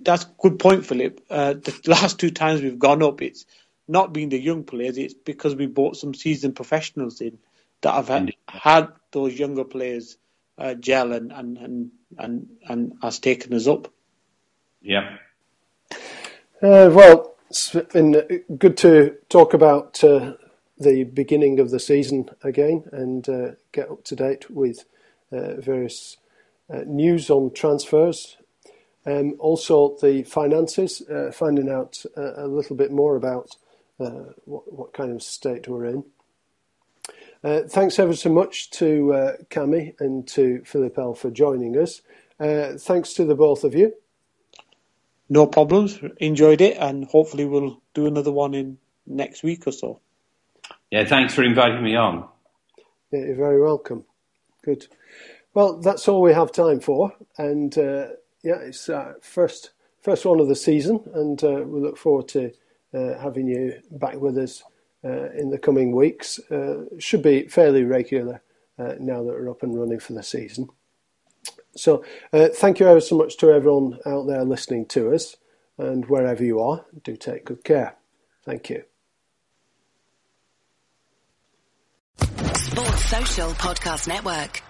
Speaker 4: that's a good point, Philip. Uh, the last two times we've gone up, it's not been the young players; it's because we bought some seasoned professionals in that have had, had those younger players uh, gel and and and and and has taken us up.
Speaker 5: Yeah.
Speaker 3: Uh, well, it's been good to talk about uh, the beginning of the season again and uh, get up to date with uh, various uh, news on transfers. Um, also, the finances, uh, finding out a little bit more about what, what, kind of state we're in. thanks ever so much to uh, Cami and to Philip L for joining us. thanks to the both of you
Speaker 4: no problems. Enjoyed it, and hopefully we'll do another one in next week or so.
Speaker 5: Yeah, thanks for inviting me on.
Speaker 3: Yeah, you're very welcome. Good. Well, that's all we have time for, and uh, yeah, it's uh, first first one of the season, and uh, we look forward to uh, having you back with us uh, in the coming weeks. Uh, should be fairly regular now that we're up and running for the season. So, uh, thank you ever so much to everyone out there listening to us, and wherever you are, do take good care. Thank you.
Speaker 1: Sports Social Podcast Network.